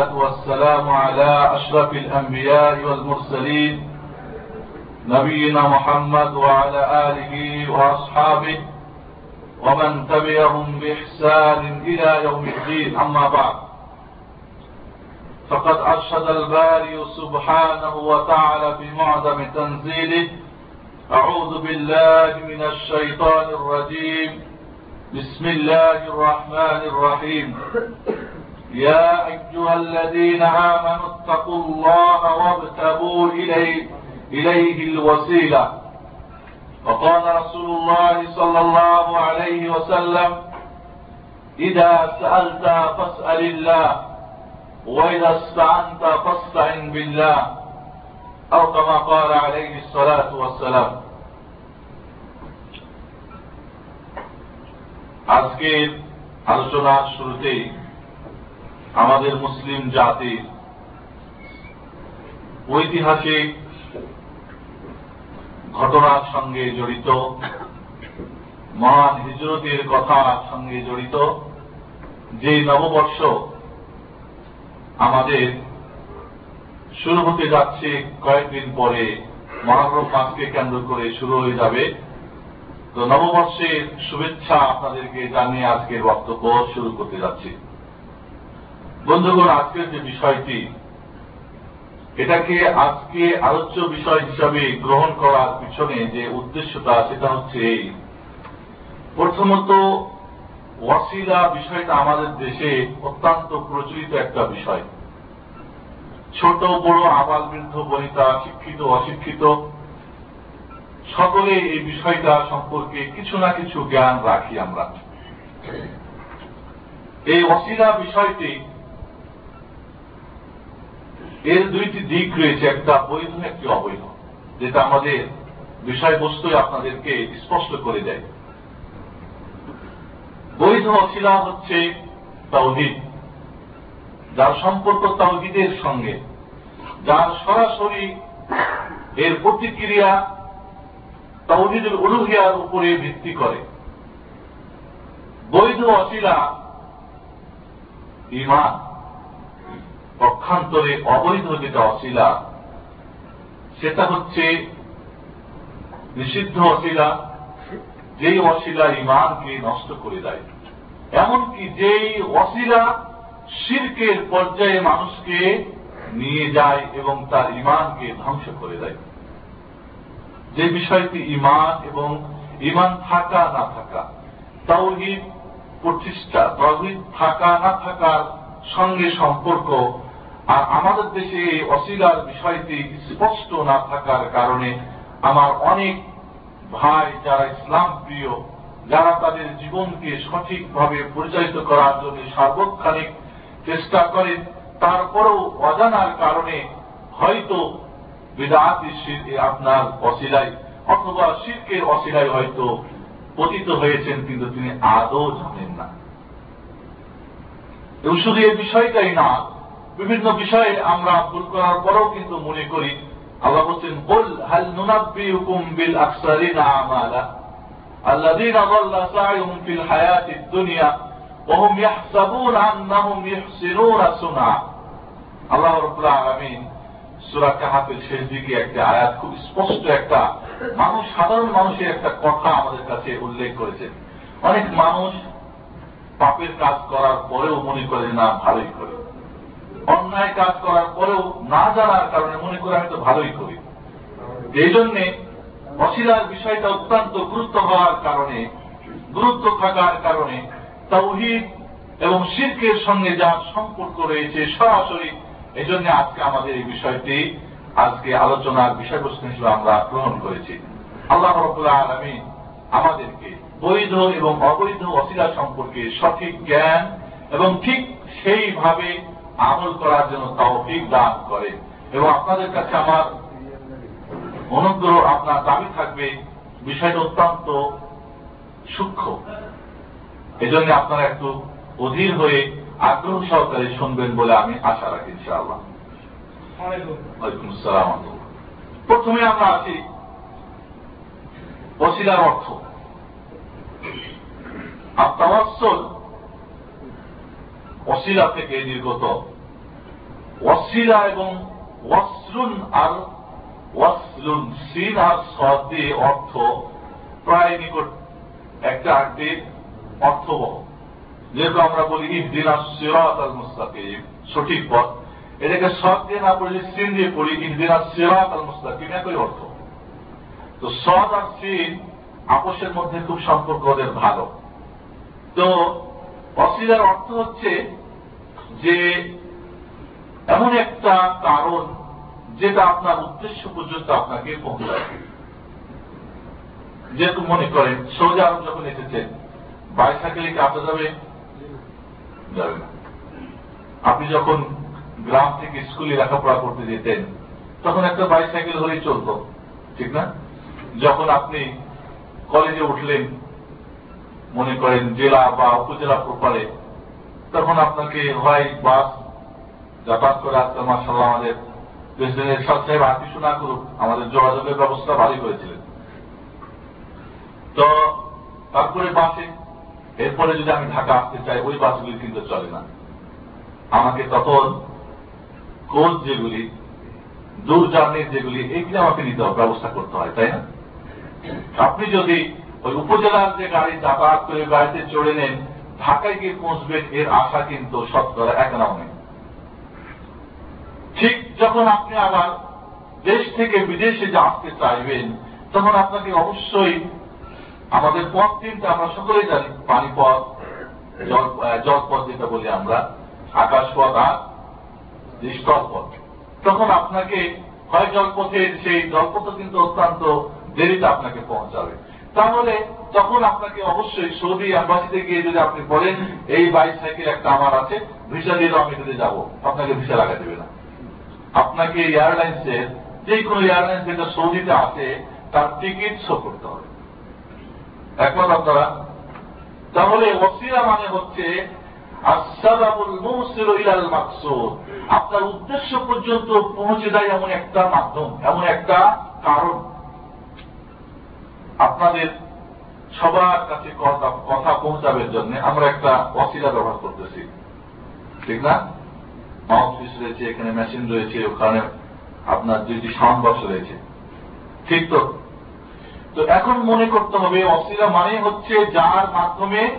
والسلام على أشرف الأنبياء والمرسلين نبينا محمد وعلى آله وأصحابه ومن تبعهم بإحسان إلى يوم الدين. أما بعد فقد أرشد الباري سبحانه وتعالى في معظم تنزيله أعوذ بالله من الشيطان الرجيم بسم الله الرحمن الرحيم. يا أيها الذين آمنوا اتقوا الله وابتغوا إليه, إليه الوسيلة وقال رسول الله صلى الله عليه وسلم إذا سألت فاسأل الله وإذا استعنت فاستعن بالله أو كما قال عليه الصلاة والسلام আজকের আলোচনার শুরুতেই আমাদের মুসলিম জাতির ঐতিহাসিক ঘটনার সঙ্গে জড়িত, মহান হিজরতের কথার সঙ্গে জড়িত যে নববর্ষ আমাদের শুরু হতে যাচ্ছে কয়েকদিন পরে, মহারম মাসকে কেন্দ্র করে শুরু হয়ে যাবে। তো নববর্ষের শুভেচ্ছা আপনাদেরকে জানিয়ে আজকের বক্তব্য শুরু করতে যাচ্ছি। বন্ধুগণ, আজকের যে বিষয়টি, এটাকে আজকে আলোচ্য বিষয় হিসাবে গ্রহণ করার পিছনে যে উদ্দেশ্যটা, সেটা হচ্ছে এই। প্রথমত, ওয়াসিলা বিষয়টা আমাদের দেশে অত্যন্ত প্রচলিত একটা বিষয়। ছোট, বড়, আবাল, বৃদ্ধ, বনিতা, শিক্ষিত, অশিক্ষিত, সকলে এই বিষয়টা সম্পর্কে কিছু না কিছু জ্ঞান রাখি আমরা। এই অসিলা বিষয়টি এর দুইটি দিক রয়েছে, একটা বৈধ একটি অবৈধ, যেটা আমাদের বিষয়বস্তু আপনাদেরকে স্পষ্ট করে দেয়। বৈধ অশিলা হচ্ছে তাওহিদ, যার সম্পর্ক তাওহিদের সঙ্গে, যার সরাসরি এর প্রতিক্রিয়া তাওহিদের উলুহিয়ার উপরে ভিত্তি করে। বৈধ অশিলা, ইমান পক্ষান্তরে অবৈধ যেটা অশিলা, সেটা হচ্ছে নিষিদ্ধ অশিলা, যেই অশিলা ইমানকে নষ্ট করে দেয়। এমনকি যেই অশিলা শির্কের পর্যায়ে মানুষকে নিয়ে যায় এবং তার ইমানকে ধ্বংস করে দেয়। যে বিষয়টি ইমান এবং ইমান থাকা না থাকা, তাওহিদ প্রতিষ্ঠা, তাওহিদ থাকা না থাকার সঙ্গে সম্পর্ক আর আমাদের দেশে এই অশিলার বিষয়টি স্পষ্ট না থাকার কারণে আমার অনেক ভাই যারা ইসলাম প্রিয়, যারা তাদের জীবনকে সঠিকভাবে পরিচালিত করার জন্য সার্বক্ষণিক চেষ্টা করেন তারপরেও অজানার কারণে হয়তো বিদাতি আপনার অশিলাই অথবা শিল্পের অশিলাই হয়তো পতিত হয়েছেন, কিন্তু তিনি আদৌ জানেন না। এবং শুধু এই বিষয়টাই না বিভিন্ন বিষয়ে আমরা ভুল করার পরেও কিন্তু মনে করি, আল্লাহ বলছেন বল হাল নুনাব্বি হুকুম বিল আফসারিন আমালা। আল্লাহ আমিন সুরা শেষ দিকে একটা আয়াত, খুব স্পষ্ট একটা মানুষ, সাধারণ মানুষের একটা কথা আমাদের কাছে উল্লেখ করেছে অনেক মানুষ পাপের কাজ করার পরেও মনে করে না, ভালোই করে। অন্যায় কাজ করার পরেও না জানার কারণে মনে করে আমি তো ভালোই করি। এই জন্যে অশিলার বিষয়টা অত্যন্ত গুরুত্ব হওয়ার কারণে, গুরুত্ব থাকার কারণে তৌহিদ এবং শিল্পের সঙ্গে যার সম্পর্ক রয়েছে সরাসরি এই জন্য আজকে আমাদের এই বিষয়টি, আজকে আলোচনার বিষয়বস্তু হিসেবে আমরা গ্রহণ করেছি। আল্লাহ রবুল্লাহ আলমী আমাদেরকে বৈধ এবং অবৈধ অশিলা সম্পর্কে সঠিক জ্ঞান এবং ঠিক সেইভাবে আমল করার জন্য তৌফিক দান করে। এবং আপনাদের কাছে আমার অনুগ্রহ আপনার দাবি থাকবে বিষয়টা অত্যন্ত সূক্ষ্ম। এজন্য আপনারা একটু অধীর হয়ে আগ্রহ সহকারে শুনবেন বলে আমি আশা রাখি ইনশাআল্লাহ। প্রথমে আমরা আছি ওসিলার অর্থ। আর তাওয়াসল অশিলা থেকে নির্গত। অসিলা এবং ওয়াসলুন আর ওয়াসলুন সিন আর সদ অর্থ প্রায় নিকট একটা আটটি অর্থবহ। যেহেতু আমরা বলি ইহদিনা সিরাত আল মুস্তাকিম, সঠিক পথ। এটাকে সদ দিয়ে না পড়লে সিন দিয়ে পড়ি, ইহদিনা সিরাত আল মুস্তাকিম, একই অর্থ। তো সদ আর সিন আপোষের মধ্যে খুব সম্পর্ক ওদের ভালো। তো অসিলার অর্থ হচ্ছে যে এমন একটা কারণ যেটা আপনার উদ্দেশ্য পর্যন্ত আপনাকে পৌঁছায় যেহেতু মনে করেন সৌদি আরব যখন এসেছেন বাইসাইকেলে কি আসা যাবে? যাবে আপনি যখন গ্রাম থেকে স্কুলে লেখাপড়া করতে যেতেন, তখন একটা বাইসাইকেল ধরেই চলত, ঠিক না? যখন আপনি কলেজে উঠলেন মনে করেন জেলা বা উপজেলা প্রপারে, তখন আপনাকে হয় বাস যাতায়াত করে আসতে মার্শাল্লাহ আমাদের প্রেসিডেন্ট সাহেব সাহেব আর কিছু না করুক, আমাদের যোগাযোগের ব্যবস্থা ভালোই করেছিলেন। তো তারপরে বাসে, এরপরে যদি আমি ঢাকা আসতে চাই, ওই বাসগুলি কিন্তু চলে না। আমাকে তখন কোচ যেগুলি, দূর জার্নির যেগুলি, এইগুলি আমাকে নিতে ব্যবস্থা করতে হয়, তাই না? আপনি যদি ওই উপজেলার যে গাড়ি যাতায়াত করে গাড়িতে চড়ে নেন, ঢাকায় গিয়ে পৌঁছবেন এর আশা কিন্তু শতকরা এক নাও ঠিক যখন আপনি আবার দেশ থেকে বিদেশে যে আসতে চাইবেন, তখন আপনাকে অবশ্যই আমাদের পথ তিনটা আমরা সকলেই জানি, পানিপথ, জল জলপথ যেটা বলি আমরা, আকাশপথ আর স্থলপথ তখন আপনাকে হয় জলপথের সেই জলপথ কিন্তু অত্যন্ত দেরিতে আপনাকে পৌঁছাবে। তাহলে তখন আপনাকে অবশ্যই সৌদি অ্যাম্বাসিতে গিয়ে যদি আপনি বলেন, এই বাইসাইকেল একটা আমার আছে ভিসা দিয়ে আমি এটাতে যাব। আপনাকে ভিসা লাগা দেবে না। আপনাকে এয়ারলাইন্সের যে কোনো এয়ারলাইন্স যেটা সৌদিতে আছে, তার টিকিট শো করতে হবে। একমত আপনারা? তাহলে ওসিরা মানে হচ্ছে আপনার উদ্দেশ্য পর্যন্ত পৌঁছে দেয় এমন একটা মাধ্যম, এমন একটা কারণ। আপনাদের সবার কাছে কথা পৌঁছাবের জন্য আমরা একটা অসিলা ব্যবহার করতেছি। ঠিক না? মাউথপিস রয়েছে, এখানে মেশিন রয়েছে, ওখানে আপনার দুইটি সাউন্ড বক্স রয়েছে। ঠিক তো? তো এখন মনে করতে হবে অসিলা মানে হচ্ছে যার মাধ্যমে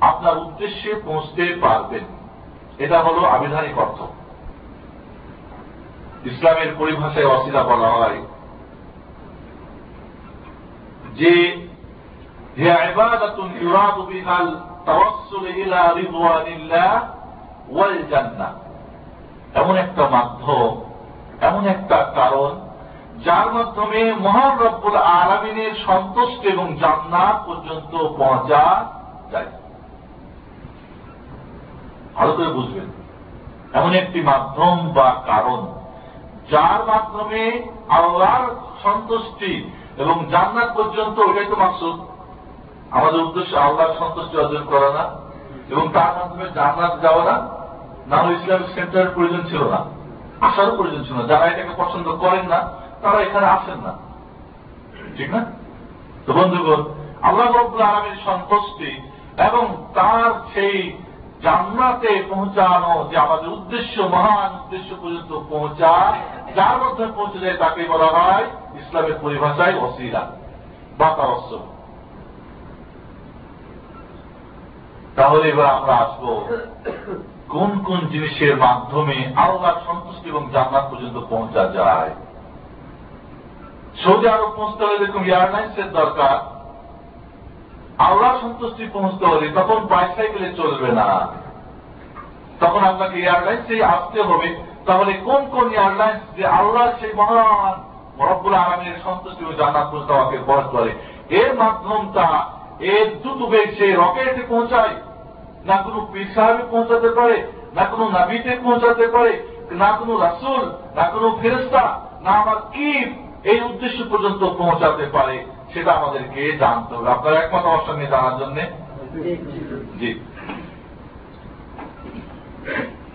আপনার উদ্দেশ্যে পৌঁছতে পারবেন। এটা হলো আবিধানিক অর্থ। ইসলামের পরিভাষায় অসিলা বলা হয় যে ইবাদাতুন ইউরাদু বিহাল তাওয়াসসুল ইলা রিদওয়ানিল্লাহ ওয়াল জান্নাহ। এমন একটা মাধ্যম, এমন একটা কারণ, যার মাধ্যমে মহান রব্বুল আলমিনের সন্তুষ্ট এবং জান্নাত পর্যন্ত পৌঁছা যায়। ভালো করে বুঝবেন। এমন একটি মাধ্যম বা কারণ, যার মাধ্যমে আল্লাহর সন্তুষ্টি এবং জান্নাত পর্যন্ত ওটাই তো মাকসুদ। আমাদের উদ্দেশ্য আল্লাহর সন্তুষ্টি অর্জন করা না, এবং তার মাধ্যমে জান্নাত যাওয়া না না ইসলামিক সেন্টারের প্রয়োজন ছিল না, আসারও প্রয়োজন ছিল না। যারা এটাকে পছন্দ করেন না, তারা এখানে আসেন না। ঠিক না? তো বন্ধুগণ, আল্লাহ রব্বুল আলমীর সন্তুষ্টি এবং তার সেই জান্নাতে পৌঁছানো, যে আমাদের উদ্দেশ্য, মহান উদ্দেশ্য পর্যন্ত পৌঁছা, যার মধ্যে পৌঁছে যায় তাকে বলা হয় ইসলামের পরিভাষায় অসিলা বা তারস্য তাহলে এবার আমরা আসব কোন কোন জিনিসের মাধ্যমে আল্লাহর সন্তুষ্টি এবং জান্নাত পর্যন্ত পৌঁছা যায়। সৌদি আরব পৌঁছতে হলে দেখুন এয়ারলাইন্সের দরকার। আল্লাহ সন্তুষ্টি পৌঁছতে হলে তখন বাইসাইকেলে চলবে না। তখন আপনাকে এয়ারলাইন্সেই আসতে হবে। তাহলে কোন কোন এয়ারলাইন্স যে আল্লাহ সেই মহান মরব্বুল আলমের সন্তুষ্টি ও পর্যন্ত আমাকে বস করে? এর মাধ্যমটা, এর দ্রুত বেগ সেই রকেটে পৌঁছায়, না কোন পীর সাহেবে পৌঁছাতে পারে, না কোনো নাবিতে পৌঁছাতে পারে, না কোনো রাসুল, না কোনো ফেরস্তা না আমার কি এই উদ্দেশ্য পর্যন্ত পৌঁছাতে পারে। সেটা আমাদেরকে জানতে হবে। আপনার একমত আমার সঙ্গে জানার জন্য? জি।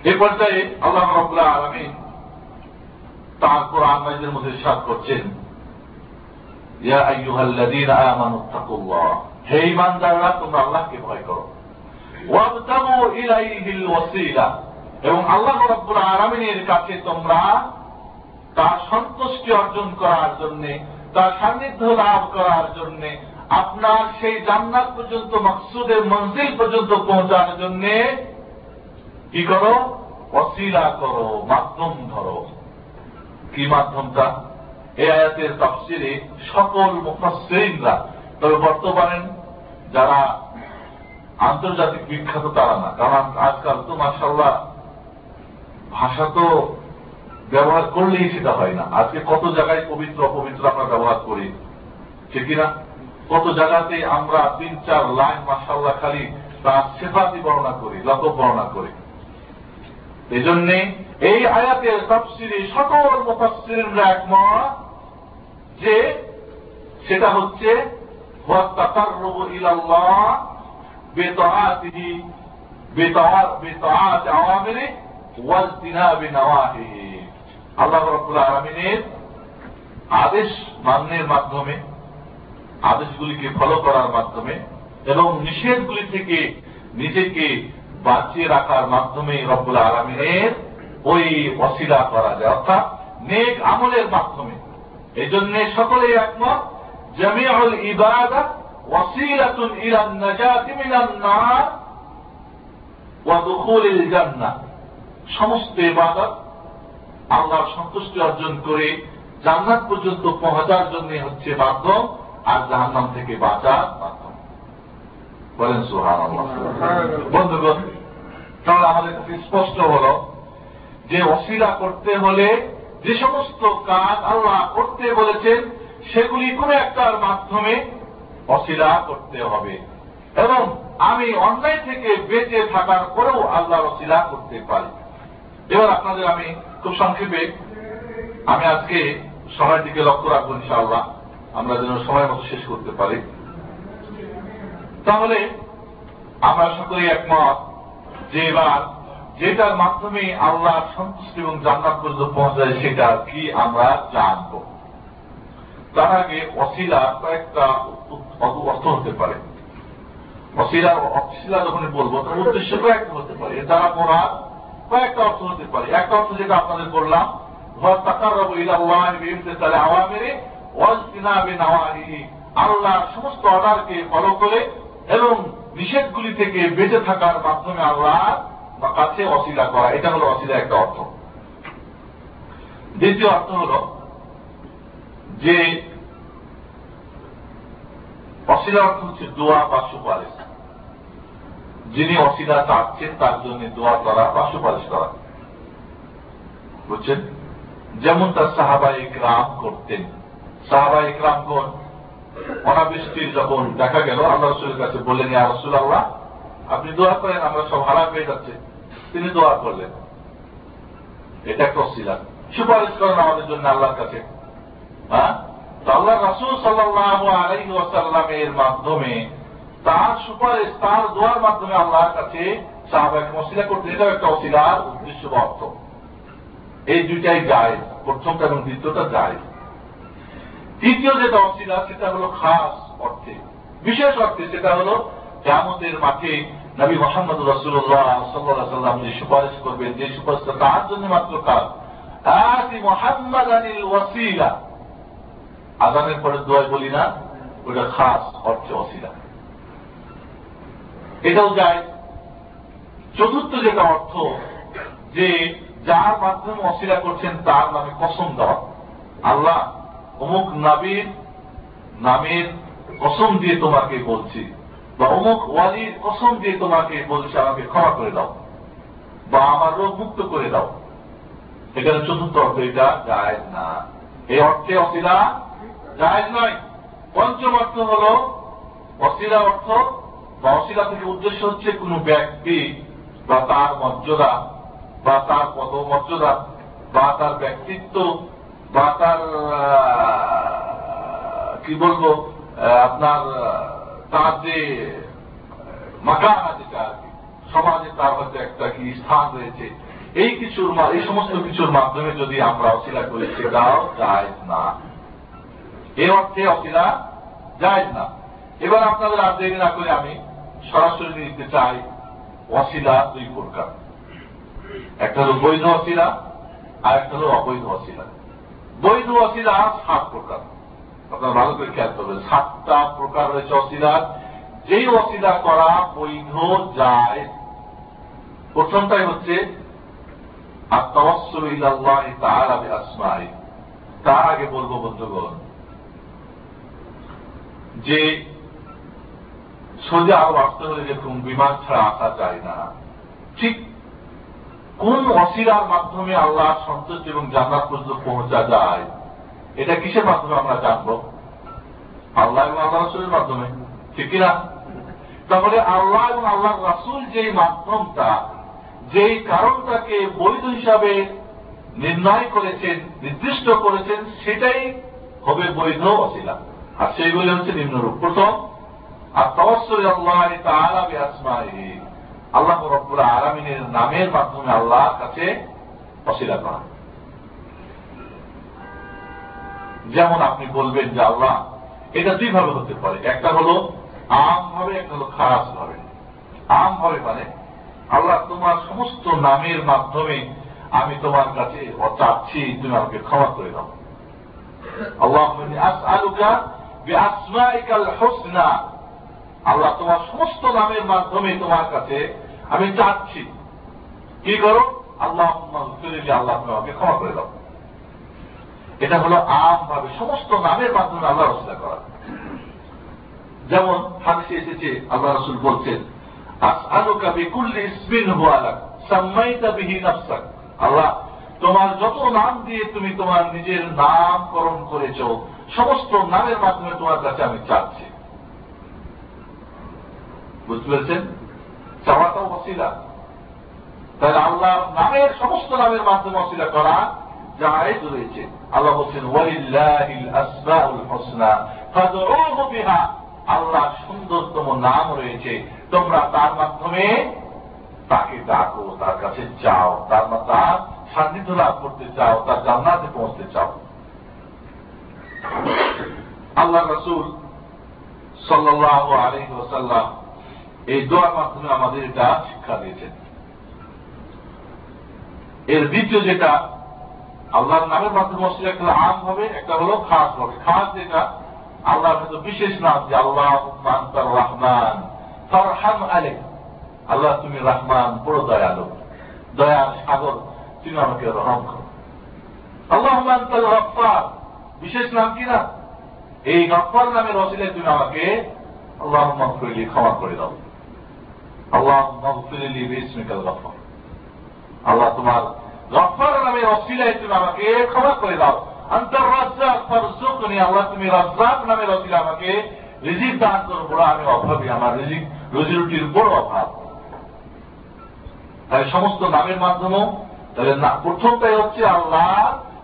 এ পর্যায়ে আল্লাহ রবুল্লাহ আলমী তার কোরআন মধ্যে সাত করছেন হে ঈমানদাররা, তোমরা আল্লাহকে ভয় করো। এবং আল্লাহ রব্বুল আরামিনের কাছে তোমরা তার সন্তুষ্টি অর্জন করার জন্যে তার সান্নিধ্য লাভ করার জন্যে, আপনার সেই জান্নাত পর্যন্ত, মকসুদের মঞ্জিল পর্যন্ত পৌঁছার জন্যে কি করো? অশিলা করো, মাধ্যম ধরো। কি মাধ্যমটা? এ আয়াতের তফসিরে সকল মুফাসসিরিনরা, তবে বর্তমানে যারা আন্তর্জাতিক বিখ্যাত, তারা না। কারণ আজকাল তো মাসাল্লাহ ভাষা তো ব্যবহার করলেই সেটা হয় না। আজকে কত জায়গায় পবিত্র অপবিত্র আমরা ব্যবহার করি? ঠিক কিনা? কত জায়গাতে আমরা তিন, চার লাইন মাসাল্লাহ খালি তার সেফাতি বর্ণনা করি লত বর্ণনা করি। এজন্য এই আয়াতের তফসিরে সকল মুফাসসিরিনরা একমত যে সেটা হচ্ছে ওয়াত্তাকাররুবু ইলাল্লাহ বিতাআতিহি বিতাআত বিতাআত আওয়ামিরি ওয়াজতিনাবি নওয়াহিহি। আল্লাহ রাব্বুল আলামিনের আদেশ মান্যের মাধ্যমে, আদেশগুলিকে ফলো করার মাধ্যমে এবং নিষেধগুলি থেকে নিজেকে বাঁচিয়ে রাখার মাধ্যমে রব্বুল আলমিনের ওই অশিলা করা যায়। অর্থাৎ নেক আমলের মাধ্যমে। এই জন্য সকলে একমত জামিউল ইবাদা ওয়াসিলাতুন ইলান নাজাতি মিনান নার ওয়া দুখুলিল জান্নাহ। সমস্ত ইবাদত আল্লাহর সন্তুষ্টি অর্জন করে জান্নাত পর্যন্ত পৌঁছার জন্য হচ্ছে মাধ্যম আর জাহান্নাম থেকে বাঁচার মাধ্যম বলেন সুহান বন্ধুগণ তাহলে আমাদের কাছে স্পষ্ট হল যে অশিলা করতে হলে যে সমস্ত কাজ আল্লাহ করতে বলেছেন সেগুলি কোন একটার মাধ্যমে অশিলা করতে হবে। এবং আমি অন্যায় থেকে বেঁচে থাকার পরেও আল্লাহর অশিলা করতে পারি। এবার আপনাদের আমি খুব সংক্ষেপে আমি আজকে সময়ের দিকে লক্ষ্য রাখব ইনশাআল্লাহ। আমরা যেন সময় মতো শেষ করতে পারি। তাহলে আমরা সকলেই একমত যে এবার যেটার মাধ্যমে আল্লাহ সন্তুষ্টি এবং জান্নাত পর্যন্ত পৌঁছায় সেটা কি আমরা জানব। তার আগে অশিলা কয়েকটা অর্থ হতে পারে। অশিলার অশিলা যখন বলব, তার উদ্দেশ্য কয়েকটা হতে পারে। দ্বারা পড়ার কয়েকটা অর্থ হতে পারে। একটা অর্থ যেটা আপনাদের বললাম আল্লাহ সমস্ত অর্ডারকে ফলো করে এবং নিষেধগুলি থেকে বেঁচে থাকার মাধ্যমে আল্লাহ কাছে অশিলা করা। এটা হলো অশিলা একটা অর্থ। দ্বিতীয় অর্থ হল যে অশিলা অর্থ হচ্ছে দোয়া বা সুপারিশ। যিনি অশিলা চাচ্ছেন, তার জন্য দোয়া করা বা সুপারিশ করা। বুঝছেন? যেমন তার সাহাবা ইকরাম করতেন। সাহাবা ইকরাম কোন? অনাবৃষ্টির যখন দেখা গেল, আল্লাহ রসুলের কাছে বললেন, ইয়া রসুল আল্লাহ আপনি দোয়া করেন, আমরা সব হারাপ হয়ে যাচ্ছে। তিনি দোয়া করলেন। এটা একটা অশিলা সুপারিশ করেন আমাদের জন্য আল্লাহর কাছে। হ্যাঁ? আল্লাহ রাসুল সাল্লাহ আলাই ওয়াসাল্লামের মাধ্যমে তার সুপারিশ, তার দোয়ার মাধ্যমে আল্লাহর কাছে সাহাবাহিক মশিলা করতে এটাও একটা অশিলার উদ্দেশ্য বা অর্থ। এই দুইটাই যায় প্রথমটা এবং দ্বিতীয়টা যায় তৃতীয় যেটা অশিলা সেটা হলো খাস অর্থে। বিশেষ অর্থে সেটা হলো কেমতের মাঠে নবী মোহাম্মদ রসুল্লাহ সাল্লাহ সাল্লাম যে সুপারিশ করবেন, যে সুপারিশটা তার জন্য মাত্র কাজ আতি মোহাম্মদ আনিল ওয়াসিলা। আজানের পরে দোয়াই বলি না ওটা খাস অর্থে অশিলা এটাও যায় চতুর্থ যেটা অর্থ, যে যার মাধ্যমে অশিলা করছেন তার নামে কসম দেওয়া। আল্লাহ অমুক নাবির নামের কসম দিয়ে তোমাকে বলছি, বা অমুক ওয়ালির কসম দিয়ে তোমাকে বলছি, আমাকে ক্ষমা করে দাও, বা আমার রোগ মুক্ত করে দাও। এখানে চতুর্থ অর্থ, এটা যায় না। এই অর্থে অশিলা যায় নয়। পঞ্চম অর্থ হল অশিলা অর্থ বা থেকে উদ্দেশ্য হচ্ছে কোন ব্যক্তি বা তার মর্যাদা বা তার পদমর্যাদা বা তার ব্যক্তিত্ব বা তার কি বলব আপনার তার যে মাকান যেটা সমাজে তার হয়তো একটা কি স্থান রয়েছে। এই কিছুর এই সমস্ত কিছুর মাধ্যমে যদি আমরা অশিলা করি, সেটাও যায় না। এ অর্থে অশিলা যায় না। এবার আপনাদের আর দেরি না করে আমি সরাসরি নিতে চাই অশিলা দুই প্রকার। একটা হলো বৈধ অসিলা আর একটা হলো অবৈধ অসিলা বৈধ অসিলা সাত প্রকার। আপনার ভালো করে খেয়াল করবেন, সাতটা প্রকার রয়েছে অসিলার যেই অসিলা করা বৈধ যায়। প্রথমটাই হচ্ছে তার আগে বলব বন্ধুগণ, যে সোজা আরও আসতে হলে যেরকম বিমান ছাড়া আসা যায় না। ঠিক কোন অসিরার মাধ্যমে আল্লাহ সন্তোষ এবং জান্নাত পর্যন্ত পৌঁছা যায়, এটা কিসের মাধ্যমে আমরা জানব? আল্লাহ এবং আল্লাহ রাসুলের মাধ্যমে। ঠিক কিনা? তাহলে আল্লাহ এবং আল্লাহ রাসুল যেই মাধ্যমটা, যেই কারণটাকে বৈধ হিসাবে নির্ণয় করেছেন, নির্দিষ্ট করেছেন, সেটাই হবে বৈধ অশিলা আর সেইগুলি হচ্ছে নিম্নরূপ। প্রথম আল্লাহ নামের মাধ্যমে আল্লাহর কাছে করা। যেমন আপনি বলবেন যে আল্লাহ, এটা দুইভাবে হতে পারে। একটা হলো আম ভাবে একটা হলো খারাপ ভাবে আম ভাবে মানে আল্লাহ তোমার সমস্ত নামের মাধ্যমে আমি তোমার কাছে চাচ্ছি, তুমি আমাকে ক্ষমা করে দাও। আল্লাহ আলুকা হোসনা। আল্লাহ তোমার সমস্ত নামের মাধ্যমে তোমার কাছে আমি চাচ্ছি কি করো? আল্লাহ আল্লাহ তোমাকে ক্ষমা করে দাও। এটা হলো আম সমস্ত নামের মাধ্যমে আল্লাহ রচনা করা। যেমন হাদিসে এসেছে, আল্লাহ রসুল বলছেন আল্লাহ, তোমার যত নাম দিয়ে তুমি তোমার নিজের নামকরণ করেছ, সমস্ত নামের মাধ্যমে তোমার কাছে আমি চাচ্ছি। বুঝতে পেরেছেন? চাওয়াটাও অসিলা তাহলে আল্লাহ নামের সমস্ত নামের মাধ্যমে অসিলা করা জায়েজ রয়েছে। আল্লাহ বলছেন, ওয়ালিল্লাহিল আসমাউল হোসনা, ফাদউহু বিহা। আল্লাহ সুন্দরতম নাম রয়েছে। তোমরা তার মাধ্যমে তাকে ডাকো তার কাছে চাও তার তার সান্নিধ্য লাভ করতে চাও, তার জান্নাতে পৌঁছতে চাও। আল্লাহ রসুল সাল্লাহ আলহি ওসাল্লাম এই দোয়ার মাধ্যমে আমাদের এটা শিক্ষা দিয়েছেন। এর দ্বিতীয় যেটা, আল্লাহর নামের মাধ্যমে অস্ত্র একটা আম হবে, একটা হলো খাস হবে। খাস যেটা, আল্লাহর মতো বিশেষ নাম যে আল্লাহ তার রহমান, ফরহাম আলে আল্লাহ তুমি রহমান বড় দয়ালু। দয়ার সাগর, তুমি আমাকে রহম করো। আল্লাহ তার রফার বিশেষ নাম কি না? এই গফার নামের অসিলে তুমি আমাকে আল্লাহ ক্ষমা করে দাও। আল্লাহ তোমার গফার নামের অসিলায় তুমি আমাকে ক্ষমা করে দাও। আন্তর রাজ্জাক আল্লাহ তুমি রাজ্জাক নামের অসিলা আমাকে রিজিক দান করো বড় আমি অভাবী, আমার রিজিক রুজি রুটির বড় অভাব। তাই সমস্ত নামের মাধ্যমেও তাহলে প্রথমটাই হচ্ছে আল্লাহ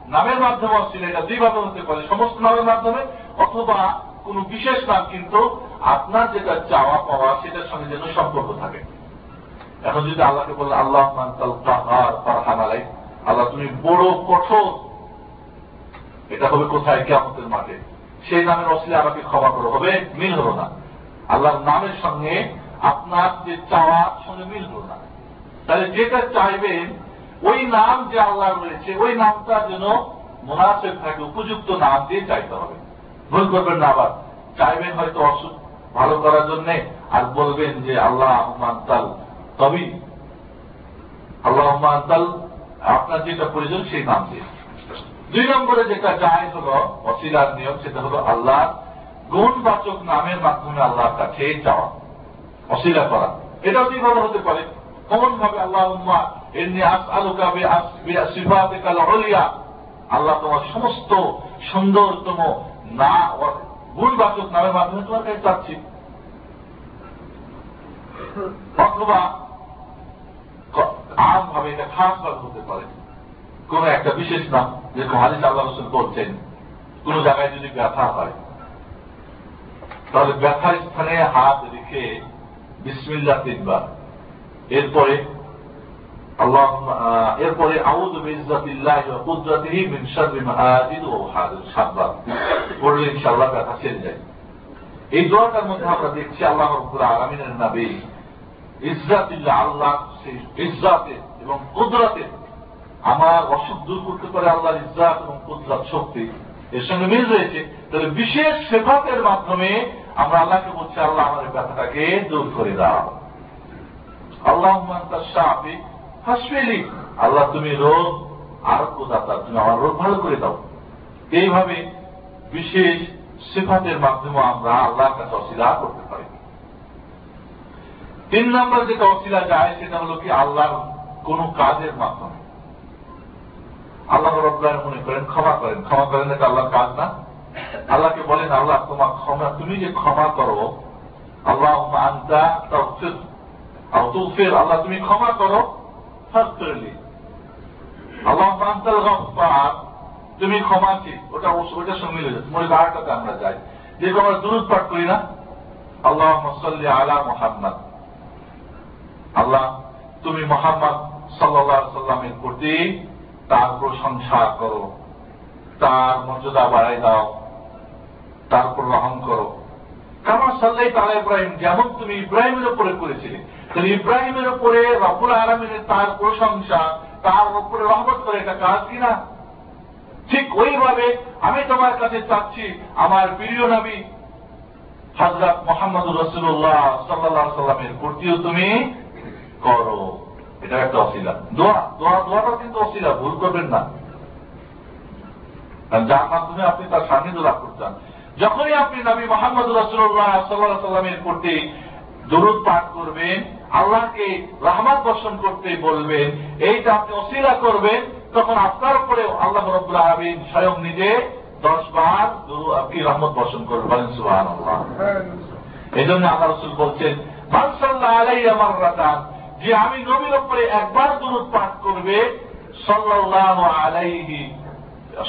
নামের মাধ্যমে অশ্লীল এটা দুইভাবে হতে পারে, সমস্ত নামের মাধ্যমে অথবা কোন বিশেষ নাম কিন্তু আপনার যেটা চাওয়া পাওয়া, সেটার সঙ্গে যেন সম্পর্ক থাকে। এখন যদি আল্লাহকে বললে আল্লাহ ফারহামালাই আল্লাহ তুমি বড় কঠোর। এটা হবে কোথায়? কেমতের মাঠে। সেই নামের অশ্লীল আমাকে ক্ষমা করো। হবে মিল হলো না। আল্লাহর নামের সঙ্গে আপনার যে চাওয়ার সঙ্গে মিল হলো না। তাহলে যেটা চাইবেন, ওই নাম যে আল্লাহ রয়েছে, ওই নামটা যেন মোনাসের থাকে, উপযুক্ত নাম দিয়ে চাইতে হবে। ভুল করবেন না আবার। চাইবেন হয়তো অসুখ ভালো করার জন্য আর বলবেন যে আল্লাহ তাল তবেই আল্লাহ তাল আপনার যেটা প্রয়োজন সেই নাম দিয়ে। দুই নম্বরে যেটা চায় হল অসিলার নিয়ম, সেটা হলো আল্লাহ গুণবাচক নামের মাধ্যমে আল্লাহর কাছে চাওয়া অসিলা করা। এটাও দুইভাবে হতে পারে? কেমন ভাবে আল্লাহ এমনি আলোকা আল্লাহ তোমার সমস্ত সুন্দরতম না গুণবাচক নামের মাধ্যমে তোমার কাছে চাচ্ছি। অথবা আম ভাবে এটা খাস ভাবে হতে পারে। কোন একটা বিশেষ নাম যেরকম হাদিস আল্লাহ রসুল বলছেন, কোন জায়গায় যদি ব্যথা হয়, তাহলে ব্যথার স্থানে হাত রেখে বিসমিল্লা তিনবার। এরপরে এরপরে আউদ কুদরাতিহি মিন শাররি পড়লে ইনশাআল্লাহ ব্যথা ছেড়ে যায়। এই দোয়াটার মধ্যে আমরা দেখছি আল্লাহ আলামিনের ইজ্জাতিল্লাহ, আল্লাহ ইজ্জাতে এবং আমার অসুখ দূর করতে পারে আল্লাহর ইজাত এবং কুদরত শক্তি। এর সঙ্গে মিল রয়েছে। তাহলে বিশেষ সেফাতের মাধ্যমে আমরা আল্লাহকে বলছি, আল্লাহ আমার ব্যথাটাকে দূর করে দাও। আল্লাহ সাফি হাসপেলি আল্লাহ, তুমি রোগ আরোগ্য দাতা তুমি আমার রোগ ভালো করে দাও। এইভাবে বিশেষ সেফাতের মাধ্যমে আমরা আল্লাহর কাছে অসিলা করতে পারি। তিন নম্বর যেটা অসিলা যায়, সেটা হলো কি আল্লাহর কোন কাজের মাধ্যমে। আল্লাহ রব্লাহ মনে করেন, ক্ষমা করেন। ক্ষমা করেন এটা আল্লাহর কাজ না। আল্লাহকে বলেন, আল্লাহ, তোমার ক্ষমা, তুমি যে ক্ষমা করো আল্লাহ আন্তা আল্লাহ, তুমি ক্ষমা করো। ফাকরলি আল্লাহ আন্তাল গফফার, তুমি ক্ষমাছি ওটা ওটার সঙ্গে মিলে যাচ্ছে। মনে আরেকটাতে আমরা যাই। যে আমরা দূরত পাঠ করি না। আল্লাহ মসল্লি আলা মোহাম্মদ। আল্লাহ, তুমি মোহাম্মদ সাল্লাহ সাল্লামের প্রতি তার প্রশংসা করো। তার মর্যাদা বাড়াই দাও। তার উপর রহম করো। কামার সাল্লাই তালা ইব্রাহিম, যেমন তুমি ইব্রাহিমের উপরে করেছিলে। তাহলে ইব্রাহিমের উপরে রপুল আলমিনের তার প্রশংসা, তার উপরে রহমত করে এটা কাজ কিনা ঠিক ওইভাবে আমি তোমার কাছে চাচ্ছি, আমার প্রিয় নবী হজরত মোহাম্মদ রসুল্লাহ সাল্লাহ সাল্লামের প্রতিও তুমি করো। এটা একটা অশিলা দোয়া দোয়া, দোয়াটা কিন্তু অশিলা ভুল করবেন না। যার মাধ্যমে আপনি তার সান্নিধ্য লাভ করতেন যখনই আপনি নবী মোহাম্মদ রসুল্লাহ সাল্লাহ সাল্লামের প্রতি দরুদ পাঠ করবেন, আল্লাহকে রহমান বর্ষণ করতে বলবেন, এইটা আপনি অশিলা করবেন, তখন আপনার উপরে আল্লাহ রব্লা আবিন স্বয়ং নিজে দশ বার আপনি রহমত বর্ষণ করবেন। বলেন সুহান এই জন্য আল্লাহ রসুল বলছেন মানসাল্লাহ আলাই আমার রাতান যে আমি নবীর উপরে একবার দূরত পাঠ করবে সাল্লাহ আলাইহি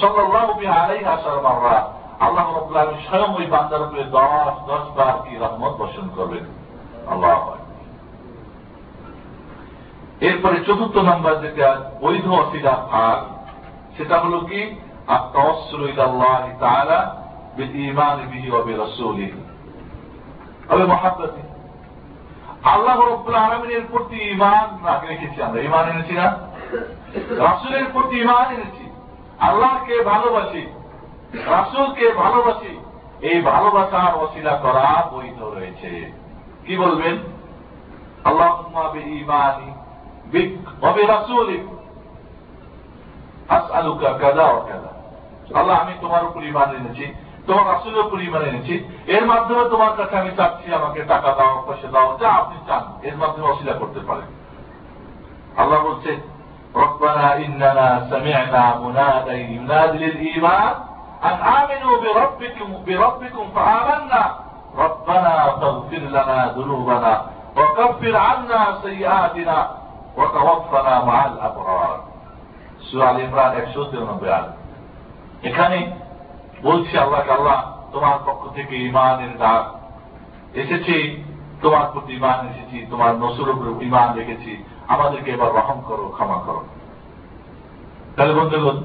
সাল্লাহ আলাইহি মাররা। আল্লাহ রব্লা স্বয়ং ওই বান্দার উপরে দশ দশ বার কি রহমত বর্ষণ করবেন। আল্লাহ এরপরে চতুর্থ নম্বর যেটা, বৈধ অসিলার ভাগ, সেটা হল কি? আল্লাহ আলমিনের প্রতি ইমান রেখেছি আমরা। ইমান এনেছি না? রাসুলের প্রতি ইমান এনেছি। আল্লাহকে ভালোবাসি। রাসুলকে ভালোবাসি এই ভালোবাসার অসিলা করা বৈধ রয়েছে কি বলবেন আল্লাহ ইমানি আল্লাহ আমি তোমার উপর ইমান এনেছি তোমার রাসুলের উপর ইমান এনেছি এর মাধ্যমে তোমার কাছে আমি চাচ্ছি আমাকে টাকা দাও পয়সা দাও যা আপনি চান এর মাধ্যমে অসিলা করতে পারেন আল্লাহ বলছে ربنا إننا سمعنا منادى ينادي للإيمان أن آمنوا بربكم بربكم فآمنا ربنا فاغفر لنا ذنوبنا وكفر عنا سيئاتنا وتوفنا مع الأبرار سورة الإمران একশো তিরানব্বই আয়াত এখানে বলছি আল্লাহকে আল্লাহ তোমার পক্ষ থেকে ইমানের ডাক এসেছি তোমার প্রতি ইমান এসেছি তোমার নসুর উপর ইমান রেখেছি আমাদেরকে এবার রহম করো ক্ষমা করো তাহলে বন্ধুগণ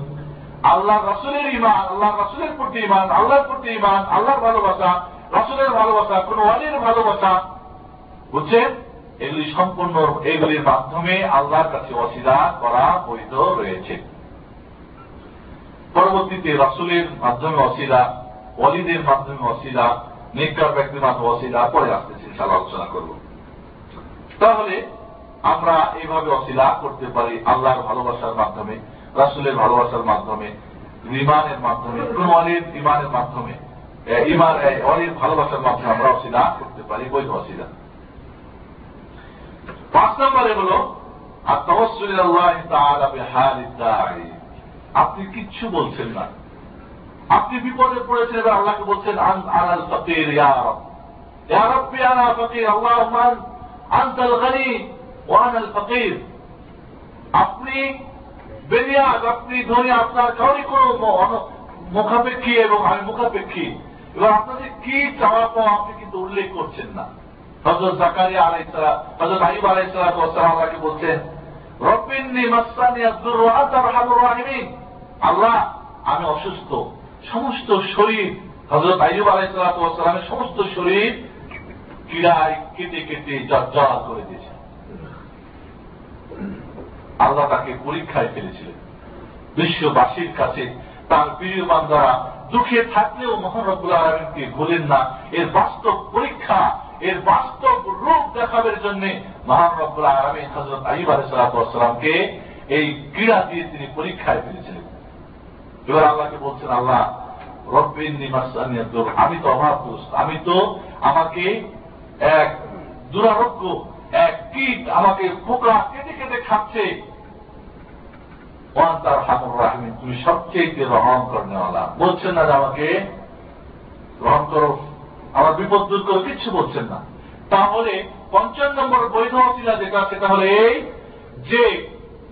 আল্লাহ রসুলের ইমান আল্লাহ রসুলের প্রতি ইমান আল্লাহর প্রতি ইমান আল্লাহর ভালোবাসা, রসুলের ভালোবাসা, কোন ওয়ালির ভালোবাসা। বুঝছেন? এগুলি সম্পূর্ণ এগুলির মাধ্যমে আল্লাহর কাছে অসিলা করা বৈধ রয়েছে। পরবর্তীতে রসুলের মাধ্যমে অসিলা অলিদের মাধ্যমে অসিলা নিকার ব্যক্তির মাধ্যমে অসিলা পরে আসতেছি ইনশাল আলোচনা করব। তাহলে আমরা এইভাবে অসিলা করতে পারি আল্লাহর ভালোবাসার মাধ্যমে। রাসুলের ভালোবাসার মাধ্যমে ইমানের মাধ্যমে, কোন অলির ইমানের মাধ্যমে ইমান অলির ভালোবাসার মাধ্যমে আমরা অসিলা করতে পারি, বৈধ অসিলা পাঁচ নম্বরে হল আর আপনি কিচ্ছু বলছেন না। আপনি বিপদে পড়েছেন এবার আল্লাহকে বলছেন আনাল ফকির রব্বি আনা ফকির আল্লাহ আনতাল গনি ওয়ানাল ফকির আপনি বেরিয়াজ, আপনি ধরে আপনার কাউরি কোন মুখাপেক্ষী এবং আমি মুখাপেক্ষী। এবার আপনাদের কি চাওয়া পাওয়া আপনি কিন্তু উল্লেখ করছেন না। হজরত জাকারিয়া আলাইসালাম হজরত আইব আলাইসালাম আল্লাহকে বলছেন রব্বিন্নি মাসানি আব্দুর রাহিমিন। আল্লাহ, আমি অসুস্থ। সমস্ত শরীর হজরত আইব আলাইসালামের সমস্ত শরীর কিড়ায় কেটে কেটে জর্জর করে দিয়েছে। আল্লাহ তাকে পরীক্ষায় ফেলেছিলেন। বিশ্ববাসীর কাছে তার প্রিয় বান্দারা দুঃখে থাকলেও মহানবুল আলমীকে ভুলেন না। এর বাস্তব পরীক্ষা, এর বাস্তব রূপ দেখাবের জন্য মহান আলমী হজরত আইব আলাইসালামকে এই ক্রীড়া দিয়ে তিনি পরীক্ষায় ফেলেছিলেন। এবার আল্লাহকে বলছেন, আল্লাহ আমি তো অভাবগ্রস্ত আমি তো আমাকে এক দুরারোগ্য এক কীট আমাকে খাচ্ছে। তার তুমি সবচেয়ে রহম করেনা বলছেন না আমাকে করো, আমার বিপদ দূর কিচ্ছু বলছেন না। তাহলে পঞ্চাশ নম্বর বৈধ অসিলা যেটা, সেটা হলে এই যে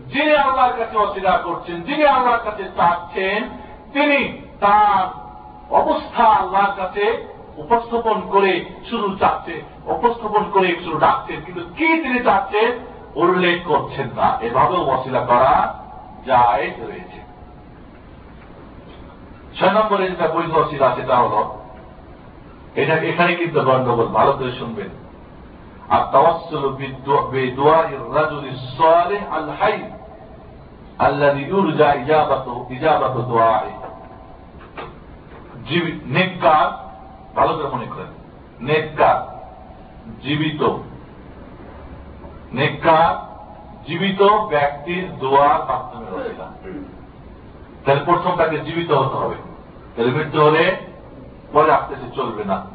যিনি আল্লাহর কাছে অসিলা করছেন, যিনি আল্লাহর কাছে চাচ্ছেন, তিনি তার অবস্থা আল্লাহর কাছে উপস্থাপন করে শুধু চাচ্ছে, উপস্থাপন করে শুধু ডাকছেন কিন্তু কি তিনি চাচ্ছেন উল্লেখ করছেন না। এভাবেও ওয়াসিলা করা যায় রয়েছে। ছয় নম্বরে যেটা বৈধ অশিলা সেটা হল, এটা এখানে কিন্তু গন্ডগোল ভালো করে শুনবেন। আর তাওয়াসুল বিদুয়া রাজুল আল হাই আল্লাহ ইউরজা ইজাবাত ইজাবাত দোয়া নেককার ভালো করে মনে করেন। নেককার, জীবিত। নেককার, জীবিত ব্যক্তির দোয়ার মাধ্যমে রয়েছিলাম তাহলে প্রথম তাকে জীবিত হতে হবে। তাহলে মৃত্যু হলে পরে আসতেছে চলবে না।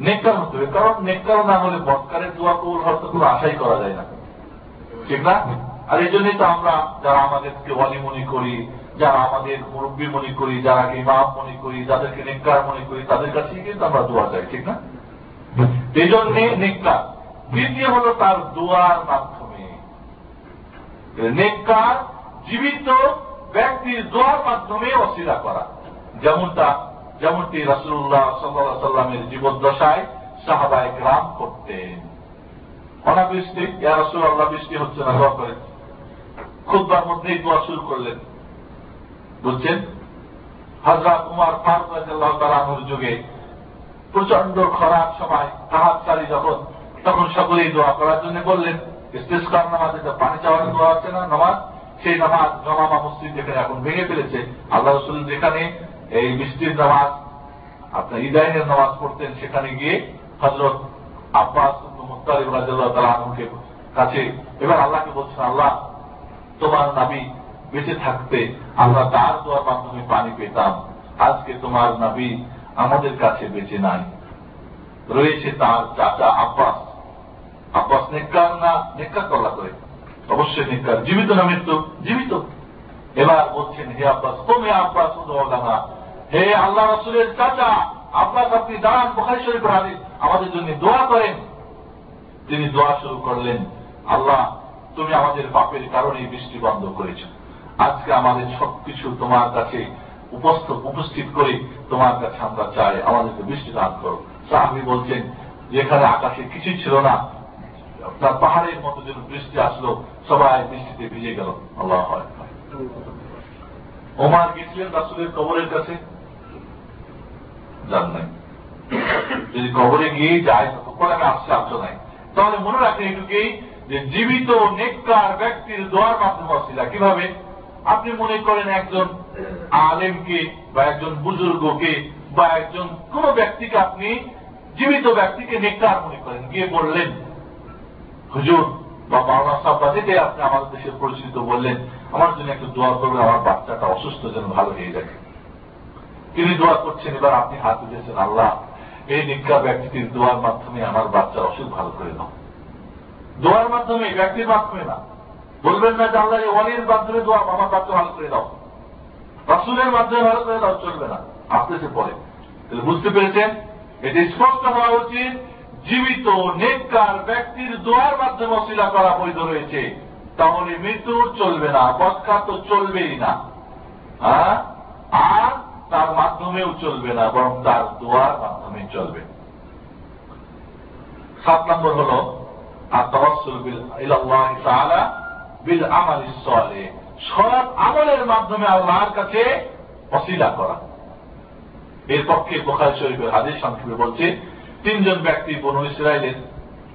নেককার হতে হবে। কারণ নেককার না হলে বৎকারের দোয়া কবুল হওয়ার তো কোনো আশাই করা যায় না। ঠিক না? আর এই জন্যই তো আমরা যারা আমাদেরকে অলি মনে করি যারা আমাদের মুরব্বী মনে করি, যারা ইমাম মনে করি, যাদেরকে নেককার মনে করি, তাদের কাছেই কিন্তু আমরা দোয়া যাই ঠিক না? এই জন্যে নেককার। দ্বিতীয় হল তার দোয়ার মাধ্যমে। নেককার জীবিত ব্যক্তির দোয়ার মাধ্যমে অসিলা করা। যেমনটা, যেমনটি রাসুল্লাহ সাল্লাহ সাল্লামের জীবদ্দশায় সাহাবায় গ্রাম করতেন। অনাবৃষ্টি, ইয়া রাসুল আল্লাহ বৃষ্টি হচ্ছে না, দোয়া করেন। খুববার মধ্যেই দোয়া শুরু করলেন। বুঝছেন? হজরত কুমার ফারুক যুগে প্রচণ্ড খরার সময় হাত যখন, তখন সকলেই দোয়া করার জন্য বললেন, ইস্তেস্কার নামাজে পানি চাওয়ার দোয়া আছে না, নামাজ, সেই নামাজ জমামা মসজিদ যেখানে এখন ভেঙে ফেলেছে, আল্লাহ রসুল যেখানে এই বৃষ্টির নামাজ, আপনার ইদাইনের নামাজ পড়তেন, সেখানে গিয়ে হজরত আব্বাস মুক্তারিব রাজ্লাহ তালানুকে কাছে এবার আল্লাহকে বলছেন, আল্লাহ, তোমার নাবি বেঁচে থাকতে আমরা তার দোয়ার মাধ্যমে পানি পেতাম। আজকে তোমার নাবি আমাদের কাছে বেঁচে নাই। রয়েছে তার চাচা আব্বাস। আব্বাস নেককার না নেককার কল্লা করে অবশ্যই নেককার। জীবিত না মৃত্যু? জীবিত। এবার বলছেন, হে আব্বাস, তুমি আব্বাস না হে আল্লাহ রসুলের চাচা, আব্বাস আপনি দাঁড়ান বোখারি শরীফ আমাদের জন্য দোয়া করেন। তিনি দোয়া শুরু করলেন, আল্লাহ, তুমি আমাদের পাপের কারণে বৃষ্টি বন্ধ করেছ। আজকে আমাদের সবকিছু তোমার কাছে উপস্থিত করে তোমার কাছে আমরা চাই। আমাদেরকে বৃষ্টি দান করো। সাহাবি বলছেন, যেখানে আকাশে কিছু ছিল না, তার পাহাড়ের মতো যেন বৃষ্টি আসলো, সবাই বৃষ্টিতে ভিজে গেল। আল্লাহ ওমার গেছিলেন রাসুলের কবরের কাছে? জান নাই। যদি কবরে গিয়ে যায় তখন আমি আসছে আসছো নাই। তাহলে মনে রাখেন এটুকুই যে জীবিত, নেককার ব্যক্তির দোয়ার মাধ্যমে অসিলা কীভাবে? আপনি মনে করেন একজন আলেমকে বা একজন বুজুর্গকে বা একজন কোন ব্যক্তিকে আপনি জীবিত ব্যক্তিকে নেককার মনে করেন। গিয়ে বললেন, হুজুর বা বাংলা সাহ বা যেতে আপনি আমাদের দেশের পরিচিত বললেন, আমার জন্য একটু দোয়া করবেন, আমার বাচ্চাটা অসুস্থ যেন ভালো হয়ে যায়। তিনি দোয়া করছেন, এবার আপনি হাত উঠেছেন, আল্লাহ, এই নিকা ব্যক্তির দোয়ার মাধ্যমে আমার বাচ্চার অসুখ ভালো করে দাও দোয়ার মাধ্যমে, ব্যক্তির মাধ্যমে না। বলবেন না যে আল্লাহ ওয়ালির মাধ্যমে দোয়া, আমার বাচ্চা ভালো করে দাও। রাসুলের মাধ্যমে ভালো করে দাও, চলবে না। আসতেছে পরে। তাহলে বুঝতে পেরেছেন? এটি স্পষ্ট হওয়া উচিত, জীবিত নেককার ব্যক্তির দোয়ার মাধ্যমে অশিলা করা বৈধ রয়েছে। তাহলে মৃত্যু চলবে না পথকার তো চলবেই না। হ্যাঁ? আর তার মাধ্যমেও চলবে না, বরং তার দোয়ার মাধ্যমে চলবে। সাত নম্বর হল বিল আমাল সৎ আমলের মাধ্যমে আল্লাহর কাছে অশিলা করা। এর পক্ষে বোখার শরীফের হাদিস সংক্ষেপে বলছে, তিনজন ব্যক্তি বনু ইসরায়েলের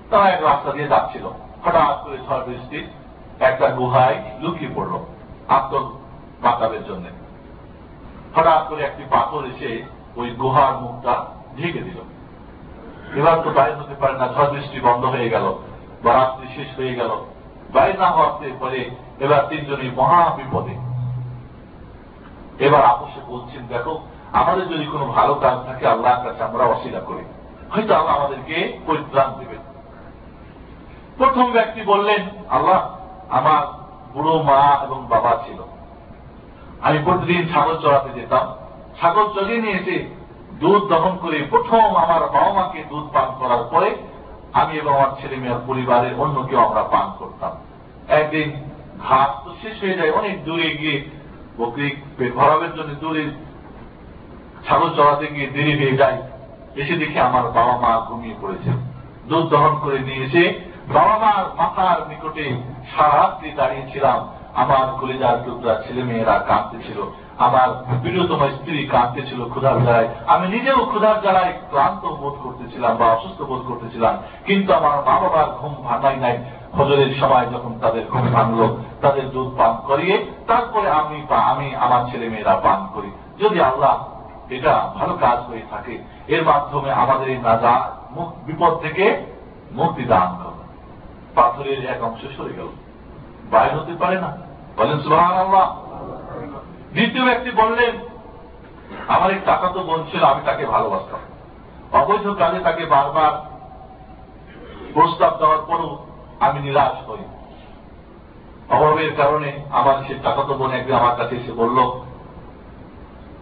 তারা এক রাস্তা দিয়ে যাচ্ছিল। হঠাৎ করে ঝড় বৃষ্টি, একটা গুহায় লুকিয়ে পড়ল আত্ম বাঁচাবের জন্য। হঠাৎ করে একটি পাথর এসে ওই গুহার মুখটা ঢেকে দিল। এবার তো বাইরে হতে পারে না, ঝড় বৃষ্টি বন্ধ হয়ে গেল বা রাত্রি শেষ হয়ে গেল। বাইরে না হওয়াতে পরে এবার তিনজনই মহা বিপদে। এবার আপোষে বলছেন, দেখো, আমাদের যদি কোনো ভালো কাজ থাকে, আল্লাহর কাছে আমরা অস্বীকার করি। হয়তো আল্লাহ আমাদেরকে পরিত্রাণ দেবেন। প্রথম ব্যক্তি বললেন, আল্লাহ, আমার বুড়ো মা এবং বাবা ছিল। আমি প্রতিদিন ছাগল চড়াতে যেতাম। ছাগল চড়িয়ে নিয়ে এসে দুধ দহন করে প্রথম আমার বাবা মাকে দুধ পান করার পরে আমি এবং আমার ছেলে মেয়ের পরিবারের অন্য কেউ আমরা পান করতাম। একদিন ঘাস তো শেষ হয়ে যায়, অনেক দূরে গিয়ে বকরি পেট ভরাবের জন্য দূরে ছাগল চড়াতে গিয়ে দেরি হয়ে যায়। এসে দেখে আমার বাবা মা ঘুমিয়ে পড়েছে। দুধ দহন করে নিয়ে এসে বাবা মার মাথার নিকটে সারা রাত্রি দাঁড়িয়েছিলাম আমার কলিজার টুকরা ছেলে মেয়েরা কাঁদতেছিল। আমার প্রিয়তম স্ত্রী কাঁদতেছিল ক্ষুধার জ্বালায়। আমি নিজেও ক্ষুধার জ্বালায় ক্লান্ত বোধ করতেছিলাম বা অসুস্থ বোধ করতেছিলাম। কিন্তু আমার মা বাবার ঘুম ভাঙাই নাই। হজরের সময় যখন তাদের ঘুম ভাঙলো, তাদের দুধ পান করিয়ে তারপরে আমি বা আমি আমার ছেলে মেয়েরা পান করি। যদি আল্লাহ এটা ভালো কাজ হয়ে থাকে, এর মাধ্যমে আমাদের এই নাজা বিপদ থেকে মুক্তি দান করবে পাথরের এক অংশ সরে গেল। বাইর হতে পারে না। বলেন সুহান আল্লাহ দ্বিতীয় ব্যক্তি বললেন, আমার এই টাকা তো বোন ছিল, আমি তাকে ভালোবাসতাম। অবৈধ কাজে তাকে বারবার প্রস্তাব দেওয়ার পরও আমি নিরাশ হই। অভাবের কারণে আমার সে টাকা তো বোন একদিন আমার কাছে এসে বলল,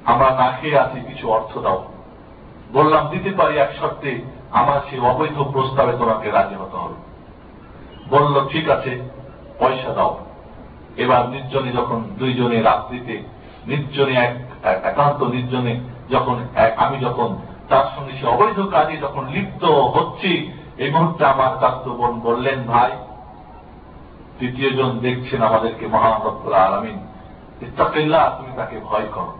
আমরা না খেয়ে আছি, কিছু অর্থ দাও। বললাম, দিতে পারি এক শর্তে, আমার সেই অবৈধ প্রস্তাবে তোমাকে রাজি হতে হবে। বলল, ঠিক আছে। পয়সা দাও। এবার নির্জনে যখন দুইজনে রাত্রিতে, নির্জনে এক একান্ত নির্জনে যখন আমি যখন তার সঙ্গে সে অবৈধ কাজে যখন লিপ্ত হচ্ছি, এই মুহূর্তে আমার চাস্ত বোন বললেন, ভাই, তৃতীয় জন দেখছেন আমাদেরকে মহানবুল আলমিন। ইত্তাকিল্লাহ, তুমি তাকে ভয় করো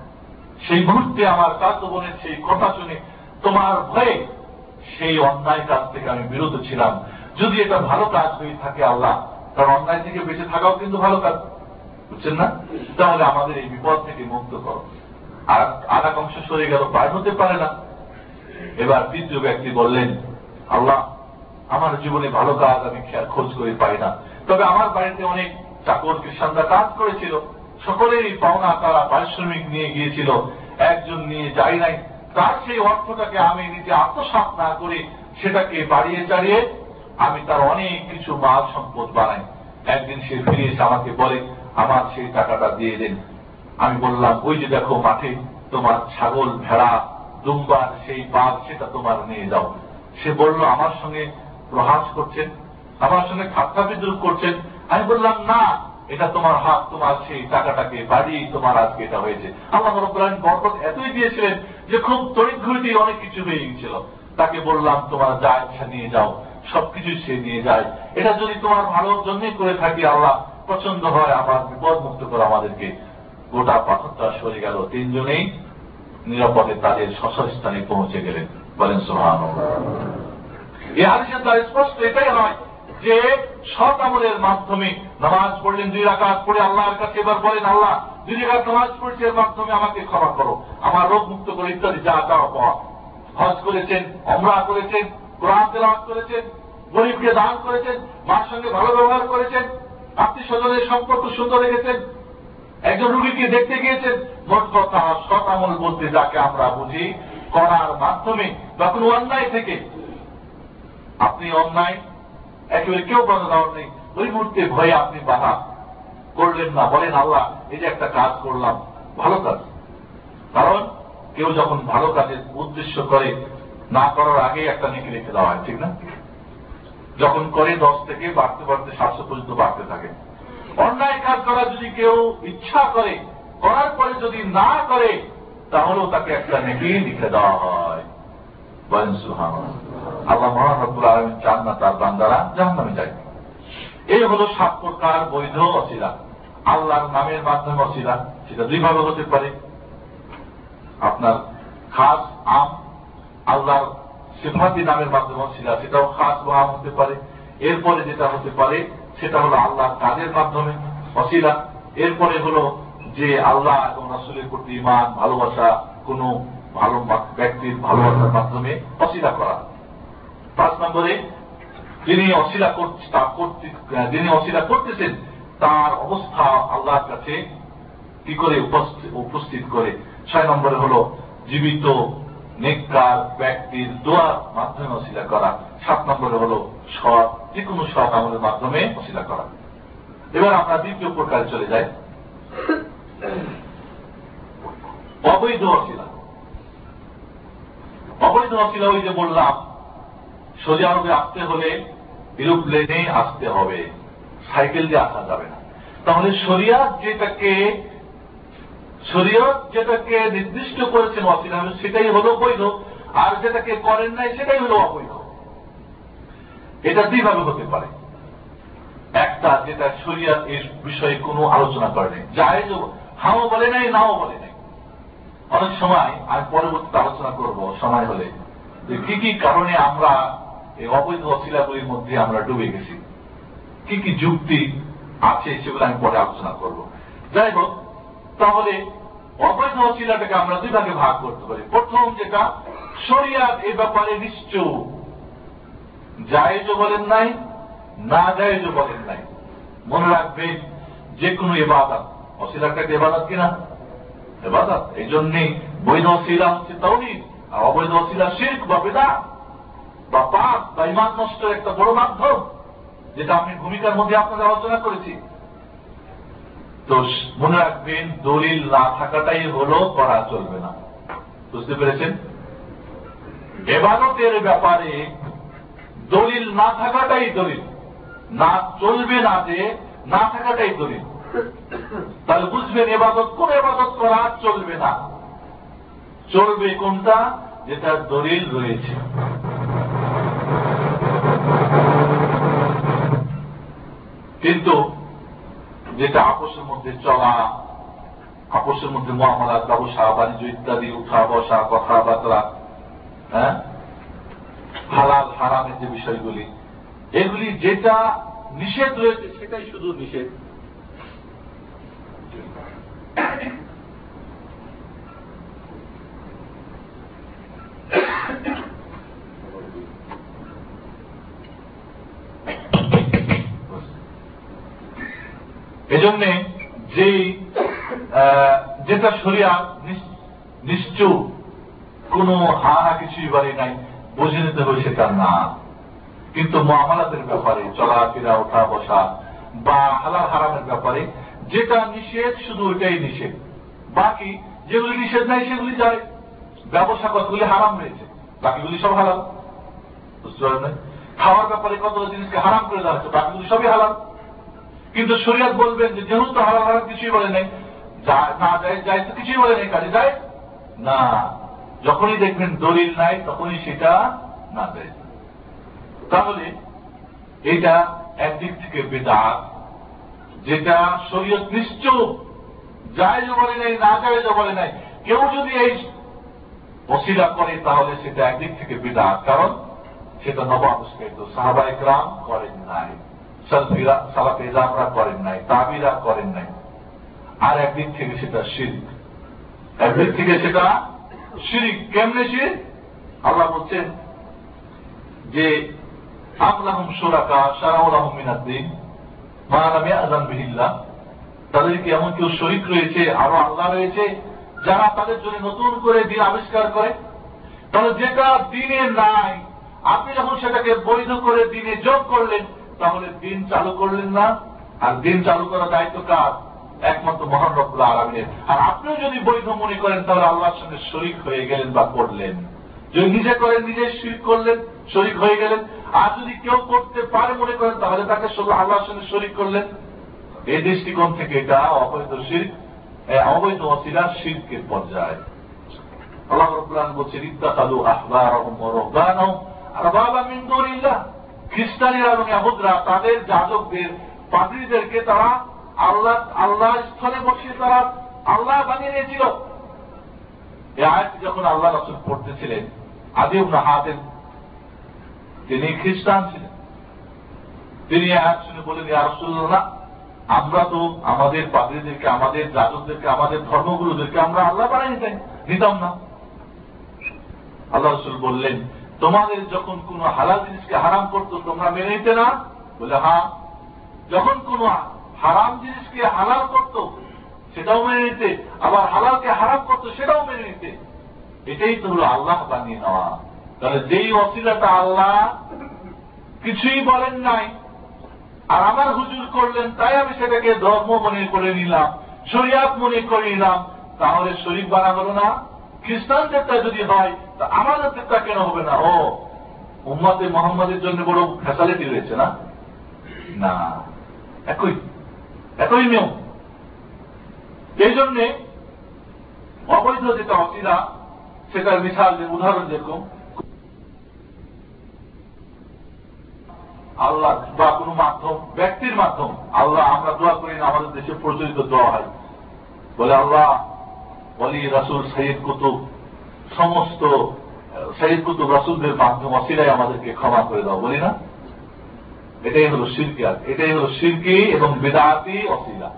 সেই মুহূর্তে আমার চাস্ত বোনের সেই কথা শুনে তোমার ভয়ে সেই অন্যায় কাজ থেকে আমি বিরত ছিলাম। যদি এটা ভালো কাজ হয়ে থাকে আল্লাহ তার অন্যায় থেকে বেঁচে থাকাও কিন্তু ভালো কাজ। বুঝছেন না? তাহলে আমাদের এই বিপদ থেকে মুক্ত করো। আর এক অংশ সরে গেল বাইর হতে পারে না। এবার তৃতীয় ব্যক্তি বললেন, আল্লাহ, আমার জীবনে ভালো কাজ আমি খেয়াল খোঁজ করে পাই না। তবে আমার বাড়িতে অনেক চাকর কৃষানরা কাজ করেছিল। সকলেরই পাওনা তারা পারিশ্রমিক নিয়ে গিয়েছিল। একজন নিয়ে যাই নাই। তার সেই অর্থটাকে আমি নিজে আত্মসাত না করে সেটাকে বাড়িয়ে চাড়িয়ে আমি তার অনেক কিছু মাল সম্পদ বানাই। একদিন সে ফিরে এসে আমাকে বলে, আমার সেই টাকাটা দিয়ে দেন। আমি বললাম, ওই যে দেখো মাঠে তোমার ছাগল, ভেড়া, দুম্বার, সেই বাঘ, সেটা তোমার নিয়ে যাও। সে বলল, আমার সঙ্গে প্রহাস করছেন? আমার সঙ্গে ঠাট্টা বিদ্রুপ করছেন? আমি বললাম, না, এটা তোমার হাত, তোমার সেই টাকাটাকে বাড়িয়ে তোমার আজকে এটা হয়েছে। আল্লাহ রব্বুল বরকত এতই দিয়েছিলেন যে খুব তড়িৎ অনেক কিছু হয়ে গেছিল তাকে বললাম, তোমার যা ইচ্ছা নিয়ে যাও। সবকিছু সে নিয়ে যায়। এটা যদি তোমার ভালোর জন্যই করে থাকি, আল্লাহ, পছন্দ হয় আমার বিপদ মুক্ত করে আমাদেরকে গোটা পাথরটা সরে গেল। তিনজনেই নিরাপদে তাদের স্থানে পৌঁছে গেলেন। বলেন সোহান এই হাদিসের দ্বারা স্পষ্ট এটাই হয় যে, সৎ আমলের মাধ্যমে নামাজ পড়লেন, দুই রাকাত পড়ে আল্লাহর কাছে এবার বলেন, আল্লাহ, দুই রাকাত নামাজ পড়ছি, এর মাধ্যমে আমাকে ক্ষমা করো। আমার রোগ মুক্ত করে ইত্যাদি যা চাওয়া হজ করেছেন অমরা করেছেন কোরআন তেলাওয়াত করেছেন, গরিবকে দান করেছেন, মার সঙ্গে ভালো ব্যবহার করেছেন আত্মীয় স্বজনের সম্পর্ক সুন্দর রেখেছেন, একজন রুগীকে দেখতে গিয়েছেন, মোট কথা আমল বলতে যাকে আমরা বুঝি, করার মাধ্যমে বা অন্যায় থেকে। আপনি অন্যায়, একেবারে কেউ বাধা দেওয়ার নেই। ওই মুহূর্তে ভয়ে আপনি বাধা করলেন না। বলেন, আল্লাহ, এই যে একটা কাজ করলাম, ভালো কাজ। কারণ কেউ যখন ভালো কাজের উদ্দেশ্য করে না করার আগে একটা নেকি রেখে দেওয়া হয়, ঠিক না? যখন করে দশ থেকে বাড়তে বাড়তে সাতশো পর্যন্ত বাড়তে থাকে। অন্যায় কাজ করা যদি কেউ ইচ্ছা করে, করার পরে যদি না করে, তাহলেও তাকে একটা নেকি লিখে দেওয়া হয়। আল্লাহ মহানবুল আলম চান না তার বান্দারা জাহান নামে যায়। এই হল সাত প্রকার বৈধ অসিলা আল্লাহর নামের মাধ্যমে অসিলা সেটা দুইভাবে হতে পারে। আপনার খাস আম আল্লাহর সেফাতি নামের মাধ্যমে অসিলা সেটাও খাস বা হতে পারে। এরপরে যেটা হতে পারে, সেটা হলো আল্লাহ কাজের মাধ্যমে অসিলা এরপরে হলো যে আল্লাহ এবং রাসুলের প্রতি ইমান ভালোবাসা, কোন ভালো ব্যক্তির ভালোবাসার মাধ্যমে অসিলা করা। পাঁচ নম্বরে, যিনি অশিলা যিনি অশিলা করতেছেন, তার অবস্থা আল্লাহর কাছে কি করে উপস্থিত করে? ছয় নম্বরে হল, জীবিত নেককার ব্যক্তির দোয়ার মাধ্যমে অশিলা করা। সাত নম্বরে হল সৎ যে কোনো সৎ আমলের মাধ্যমে অশিলা করা। এবার আমরা দ্বিতীয় প্রকারে চলে যাই। অবৈধ অশিলা অবৈধ অশিলা ওই যে বললাম, সৌদি আরবে আসতে হলে এরোপ্লেনে আসতে হবে। সাইকেল দিয়ে আসা যাবে না। তাহলে শরিয়াত যেটাকে শরীয়ত যেটাকে নির্দিষ্ট করেছেন অসিলা সেটাই হলো বৈধ আর যেটাকে করেন নাই, সেটাই হলো অবৈধ। এটা দুইভাবে হতে পারে। একটা, যেটা শরিয়াত এর বিষয়ে কোনো আলোচনা করেনি যাই হাও বলে নাই, নাও বলে নাই। অনেক সময়, আমি পরবর্তীতে আলোচনা করব, সময় হলে। যে কি কি কারণে আমরা এই অবৈধ অশিলাগুলির মধ্যে আমরা ডুবে গেছি? কি কি যুক্তি আছে সেগুলো আমি পরে আলোচনা করব। যাই হোক তাহলে অবৈধ অশিলাটাকে আমরা দুই ভাগে ভাগ করতে পারি। প্রথম যেটা শরিয়াত এ ব্যাপারে নিশ্চয় জায়েজও বলেন নাই, না জায়েজও বলেন নাই। মনে রাখবেন যে কোনো এবাদত অশিলাটাকে এবাদত কিনা এবাদত। এই জন্যই বৈধ অশিলা হচ্ছে তৌহিদ, আর অবৈধ অশিলা শিল্প বা বেদা বা পাপ, বা ইমান নষ্টের একটা বড় মাধ্যম, যেটা আমি ভূমিকার মধ্যে আপনাদের আলোচনা করেছি। তো মনে রাখবেন, দলিল না থাকাটাই হলো করা চলবে না। বুঝতে পেরেছেন? এবাদতের ব্যাপারে দলিল না থাকাটাই দলিল। না চলবে না যে, না থাকাটাই দলিল। তাহলে বুঝবেন, এবাদত কোন এবাদত করা চলবে না। চলবে কোনটা? যেটা দলিল রয়েছে। কিন্তু যেটা আপোষের মধ্যে চলা, আপোষের মধ্যে মহামালাত ব্যবসা বাণিজ্য ইত্যাদি উঠা, বসা, কথাবার্তা হ্যাঁ? হালাল, হারামের যে বিষয়গুলি, এগুলি যেটা নিষেধ রয়েছে সেটাই শুধু নিষেধ। এজন্যে যেই যেটা সরিয়া নিশ্চু, কোন হা হা কিছুই বাড়ি নাই, বুঝে নিতে হবে সেটা না। কিন্তু মহামালাতের ব্যাপারে, চলাফেরা ওঠা বসা বা হালাল হারামের ব্যাপারে, যেটা নিষেধ, শুধু ওইটাই নিষেধ। বাকি যেগুলি নিষেধ নাই, সেগুলি যায়। ব্যবসা কতগুলি হারাম রয়েছে, বাকিগুলি সব হারাম বুঝতে পারেন খাওয়ার ব্যাপারে কত জিনিসকে হারাম করে দেওয়া হচ্ছে বাকিগুলি সবই হারাম কিন্তু শরিয়াত বলবেন যে যেহেতু হারাম হারাম কিছুই বলে নেই না যায় যায় তো কিছুই বলে নেই, কাজে যায়? না। যখনই দেখবেন দলিল নাই, তখনই সেটা না যায়। তাহলে এটা একদিক থেকে বেদাত, যেটা শরীয়ত নিশ্চয় যায় বলে নাই, না যায় বলে নাই। কেউ যদি এই অশিলা করে, তাহলে সেটা একদিক থেকে বেদাত, কারণ সেটা নব আবিষ্কৃত সাহাবাই গ্রাম করেন নাই। সালাফেজামরা করেন নাই, তাবিরা করেন নাই। আর একদিক থেকে সেটা শিরিক। একদিক থেকে সেটা শিরিক। কেমনে শির আল্লাহ বলছেন যে আমলাহম সুরাকা সারাউলাহম মিনাদ্দিন মানামে আজান বিহিল্লা তাদেরকে এমন কেউ শরিক রয়েছে, আরও আল্লাহ রয়েছে, যারা তাদের জন্য নতুন করে দিন আবিষ্কার করে। তাহলে যেটা দিনে নাই, আপনি যখন সেটাকে বৈধ করে দিনে যোগ করলেন তাহলে দিন চালু করলেন না? আর দিন চালু করার দায়িত্ব কার? একমাত্র মহান রব্লা আলমিনের। আর আপনিও যদি বৈধ মনে করেন, তাহলে আল্লাহর সঙ্গে শরিক হয়ে গেলেন বা করলেন। যদি নিজে করেন, নিজে শরিক করলেন, শরিক হয়ে গেলেন। আর যদি কেউ করতে পারে মনে করেন, তাহলে তাকে আল্লাহর সঙ্গে শরিক করলেন। এই দৃষ্টিকোণ থেকে এটা অবৈধ শিল্প অবৈধ অসিলা শিল্পের পর্যায়ে। আল্লাহ রব্লান বলছেন ইত্তাকালু আহবার রহবান আর বাবা মিন্দুরিল্লাহ খ্রিস্টানিরা এবং ইয়াহুদরা তাদের যাজকদের, পাদ্রীদেরকে তারা আল্লাহ আল্লাহ স্থলে বসিয়ে তারা আল্লাহ বানিয়ে নিয়েছিল। যখন আল্লাহ রসুল পড়তেছিলেন আদিম হাতের তিনি খ্রিস্টান ছিলেন। তিনি আয়াত শুনে বলেন না আমরা তো আমাদের পাদ্রীদেরকে, আমাদের যাজকদেরকে, আমাদের ধর্মগুরুদেরকে আমরা আল্লাহ বানাই নিতাম না। আল্লাহ রসুল বললেন তোমাদের যখন কোন হালাল জিনিসকে হারাম করতো তোমরা মেনে নিতে না? বলে হ্যাঁ যখন কোন হারাম জিনিসকে হালাল করত সেটাও মেনে নিতে, আবার হালালকে হারাম করত সেটাও মেনে নিতে। এটাই তো হলো আল্লাহ বানিয়ে নেওয়া। তাহলে যেই অসিলাটা আল্লাহ কিছুই বলেন নাই, আর আমার হুজুর করলেন, তাই আমি সেটাকে ধর্ম মনে করে নিলাম, শরিয়াত মনে করে নিলাম, তাহলে শরীফ বানা হলো না? খ্রিস্টানদেরটা যদি হয়, তা আমাদেরটা কেন হবে না? ও, উম্মাতে মোহাম্মদের জন্য বড় ফ্যাসালিটি রয়েছে না? না, একই একই নিয়ম। এই জন্যে অবৈধ যেটা অসিলা সেটার মিশাল যে উদাহরণ যেরকম, আল্লাহ বা কোন মাধ্যম, ব্যক্তির মাধ্যম, আল্লাহ আমরা দোয়া করি না, আমাদের দেশে প্রচলিত দোয়া হয়। বলে আল্লাহ বলি রাসুল সঈদ কুতুব, সমস্ত সঈদ কুতুব রাসুলদের মাধ্যম অসিলাই আমাদেরকে ক্ষমা করে দাও, বলি না? এটাই হলো শিল্পী আর, এটাই হলো শিল্পী এবং বেদাতি অসিলা।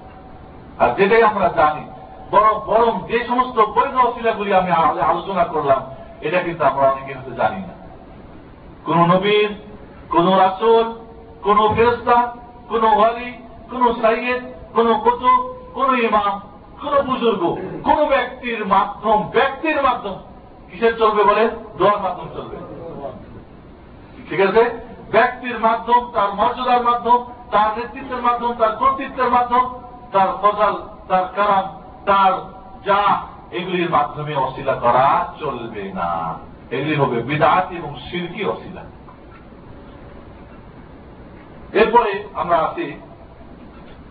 আর যেটাই আমরা জানি, বরং বরং যে সমস্ত বৈধ অসিলাগুলি আমি আলোচনা করলাম, এটা কিন্তু আমরা অনেকে হতে জানি না। কোন নবীর কোন রাসুল, কোন ফেরস্তা কোন ওয়ালি, কোন সাইয়েদ কোন কুতুব, কোন ইমাম কোন বুজুর্গ, কোন ব্যক্তির মাধ্যম ব্যক্তির মাধ্যম কিসের চলবে বলে? দোয়ার মাধ্যম চলবে। ঠিক আছে? ব্যক্তির মাধ্যম, তার মর্যাদার মাধ্যম, তার নেতৃত্বের মাধ্যম, তার কর্তৃত্বের মাধ্যম, তার ফজল, তার কারাম তার যা, এগুলির মাধ্যমে অশিলা করা চলবে না। এগুলি হবে বিদাত এবং শিরকি অশিলা। এরপরে আমরা আসি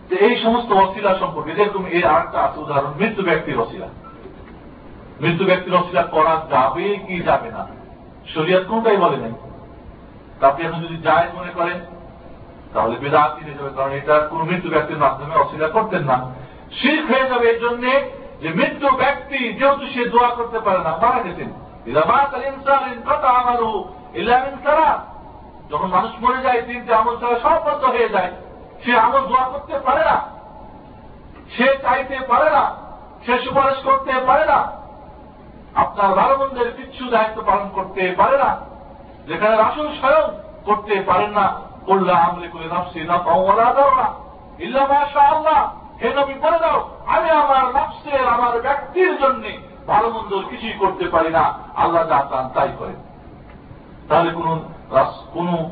যে এই সমস্ত অশিলা সম্পর্কে, যেরকম এর আরেকটা আছে উদাহরণ, মৃত্যু ব্যক্তির অশিলা মৃত্যু ব্যক্তির অশিলা করা যাবে কি যাবে না? শরিয়াত কোনটাই বলে নাই। আপনি এখন যদি যায় মনে করেন, তাহলে বেদাত হয়ে যাবে কারণ এটা কোন মৃত্যু ব্যক্তির মাধ্যমে অস্বীকার করতেন না। শিখ হয়ে যাবে এর জন্য যে মৃত্যু ব্যক্তি, যেহেতু সে দোয়া করতে পারে না, মারা গেছেন। যখন মানুষ মরে যায় তিনটে আমল ছাড়া সব বন্ধ হয়ে যায়। সে আমল দোয়া করতে পারে না। সে চাইতে পারে না। সে সুপারিশ করতে পারে না। আপনার ভালো মন্দের কিচ্ছু দায়িত্ব পালন করতে পারে না। যেখানে রাসুল স্বয়ং করতে পারেন না। করলে আমলে করে নাফসি না পাওয়া দাও না ইল্লা মাসা আল্লাহ হে নবী, বলে দাও, আমি আমার নফসের, আমার ব্যক্তির জন্য ভালো মন্দ কিছুই করতে পারি না। আল্লাহ যা চান তাই করে তাহলে কোন কোন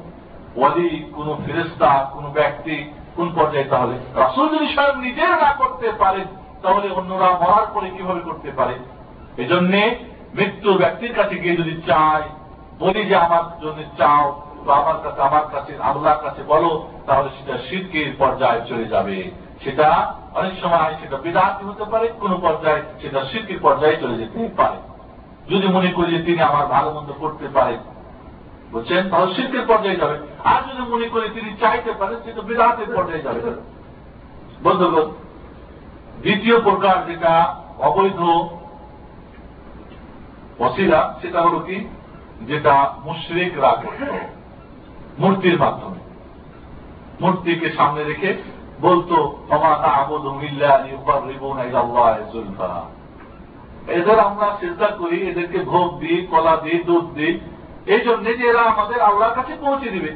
ওয়ালি, কোন ফেরেস্তা কোন ব্যক্তি কোন পর্যায়ে তাহলে? রাসুল যদি স্বয়ং নিজের না করতে পারেন তাহলে অন্যরা মরার পরে কীভাবে করতে পারে? এজন্যে মৃত্যু ব্যক্তির কাছে গিয়ে যদি চায়, বলি যে আমার জন্য চাও, বা আমার কাছে আমার কাছে, আল্লাহর কাছে বলো, তাহলে সেটা শীতকের পর্যায়ে চলে যাবে। সেটা অনেক সময় সেটা বিদাতি হতে পারে, কোন পর্যায়ে সেটা শীতকের পর্যায়ে চলে যেতে পারে। যদি মনে করি যে তিনি আমার ভালো মন্দ করতে পারেন বুঝছেন তাহলে শীতের পর্যায়ে যাবে। আর যদি মনে করি তিনি চাইতে পারেন সেটা বিদাতের পর্যায়ে যাবে। বন্ধুগণ, দ্বিতীয় প্রকার যেটা অবৈধ অসিলা সেটা হল কি? যেটা মুশ্রিকরা করত মূর্তির মাধ্যমে। মূর্তিকে সামনে রেখে বলতো এদের আমরা চিন্তা করি, এদেরকে ভোগ দিই, কলা দিই, দুধ দিই। এই জন্য যে এরা আমাদের আল্লাহর কাছে পৌঁছে দিবে।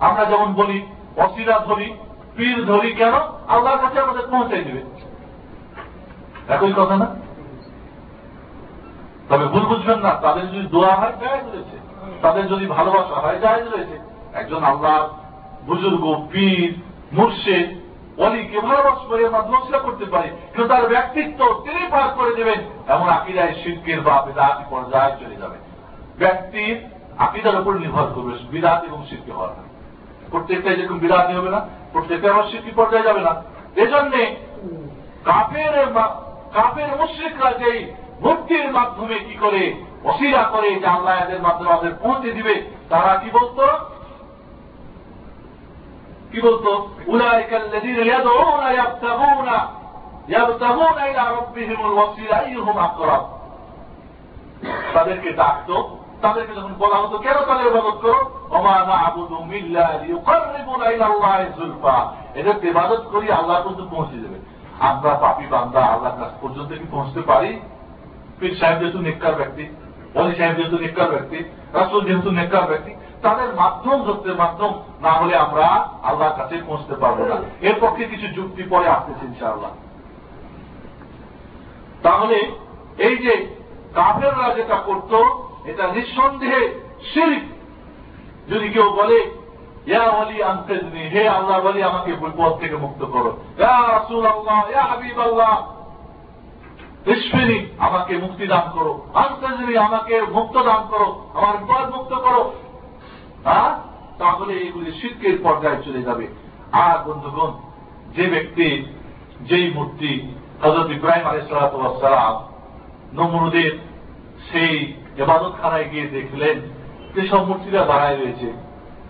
আমরা যেমন বলি, অসিরা ধরি পীর ধরি কেন আল্লাহর কাছে আমাদের পৌঁছে দিবে। একই কথা না? তবে ভুল বুঝবেন না, তাদের যদি দোয়া হয়, জায়জ রয়েছে। তাদের যদি ভালোবাসা হয়, জায়জ রয়েছে। একজন আল্লাহ বুজুর্গ, পীর, মুর্শেদ অলিকে ভালোবাসবো এর মাধ্যমে সেটা করতে পারে, কিন্তু তার ব্যক্তিত্ব তিনি পার করে দেবেন, এমন আকিদায় শিল্পের বা বেদাতি পর্যায়ে চলে যাবে। ব্যক্তির আকিদার উপর নির্ভর করবে বিরাট এবং শিল্পী হওয়ার প্রত্যেকটাই যেরকম বিরাটি হবে না, প্রত্যেকটা আমার শিল্পী পর্যায়ে যাবে না। এজন্যে কাপের কাপের মুশ্রিকরা যেই ভক্তির মাধ্যমে কি করে অসিরা করে যে আল্লাহ এদের মাধ্যমে আমাদের পৌঁছে দিবে, তারা কি বলতো? কি বলতো? তাদেরকে ডাকত তাদেরকে যখন বলা হতো, কেন তাদের ইবাদত করো? আবুদু এদেরকে ইবাদত করি, আল্লাহ পর্যন্ত পৌঁছে আমরা পাপি বান্দা কাছ পর্যন্ত কি পৌঁছতে পারি? পীর সাহেব যেহেতু নিকার ব্যক্তি অলি সাহেব যেহেতু নিকার ব্যক্তি, রাসুল যেহেতু নিকার ব্যক্তি, তাদের মাধ্যম যুক্তির মাধ্যম না হলে আমরা আল্লাহর কাছে পৌঁছতে পারব না। এর পক্ষে কিছু যুক্তি পরে আসতেছে, ইনশাআল্লাহ। তাহলে এই যে কাফেররা যেটা করত এটা নিঃসন্দেহে শিরিক। যদি কেউ বলে হে আল্লাহ বলি আমাকে বিপদ থেকে মুক্ত করো। ইয়া আমাকে মুক্তি দান করো। আনতেজনি, আমাকে মুক্ত দান করো, আমার বিপদ মুক্ত করো। তাহলে এগুলি শিল্পের পর্যায়ে চলে যাবে। আর বন্ধুগণ, যে ব্যক্তি, যেই মূর্তি হজরত ইব্রাহিম আলাইসালাম নমরুদের সেই এবাদতখানায় গিয়ে দেখলেন যেসব মূর্তিরা বাড়ায় রয়েছে।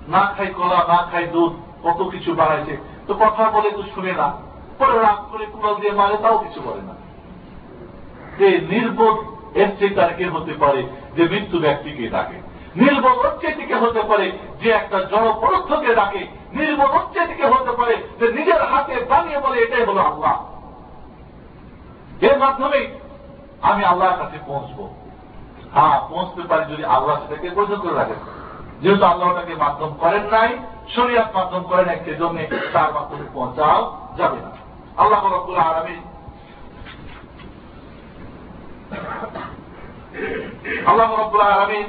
না খাই কলা, না খাই দুধ, কত কিছু বাড়াইছে তো কথা বলে তো শুনে না। পরে রাগ করে কুড়াল দিয়ে মারে, তাও কিছু বলে না। যে নির্বোধ এর চেয়ে তার কে হতে পারে যে মৃত্যু ব্যক্তিকে ডাকে। নির্বোধ থেকে হতে পারে যে একটা জড় ডাকে। নির্বোধ থেকে হতে পারে যে নিজের হাতে বানিয়ে বলে, এটাই হলো আল্লাহ। এর মাধ্যমে আমি আল্লাহর কাছে পৌঁছবো। হ্যাঁ পৌঁছতে পারি যদি আল্লাহ সেটাকে বৈধ করে রাখেন। যেহেতু আল্লাহ তাকে মাধ্যম করেন নাই, শরীয়ত মাধ্যম করেন নাই সেজন্য তার মাধ্যমে পৌঁছাও যাবে না। আল্লাহ রব্বুল আলমী আল্লাহ রব্বুল আলমী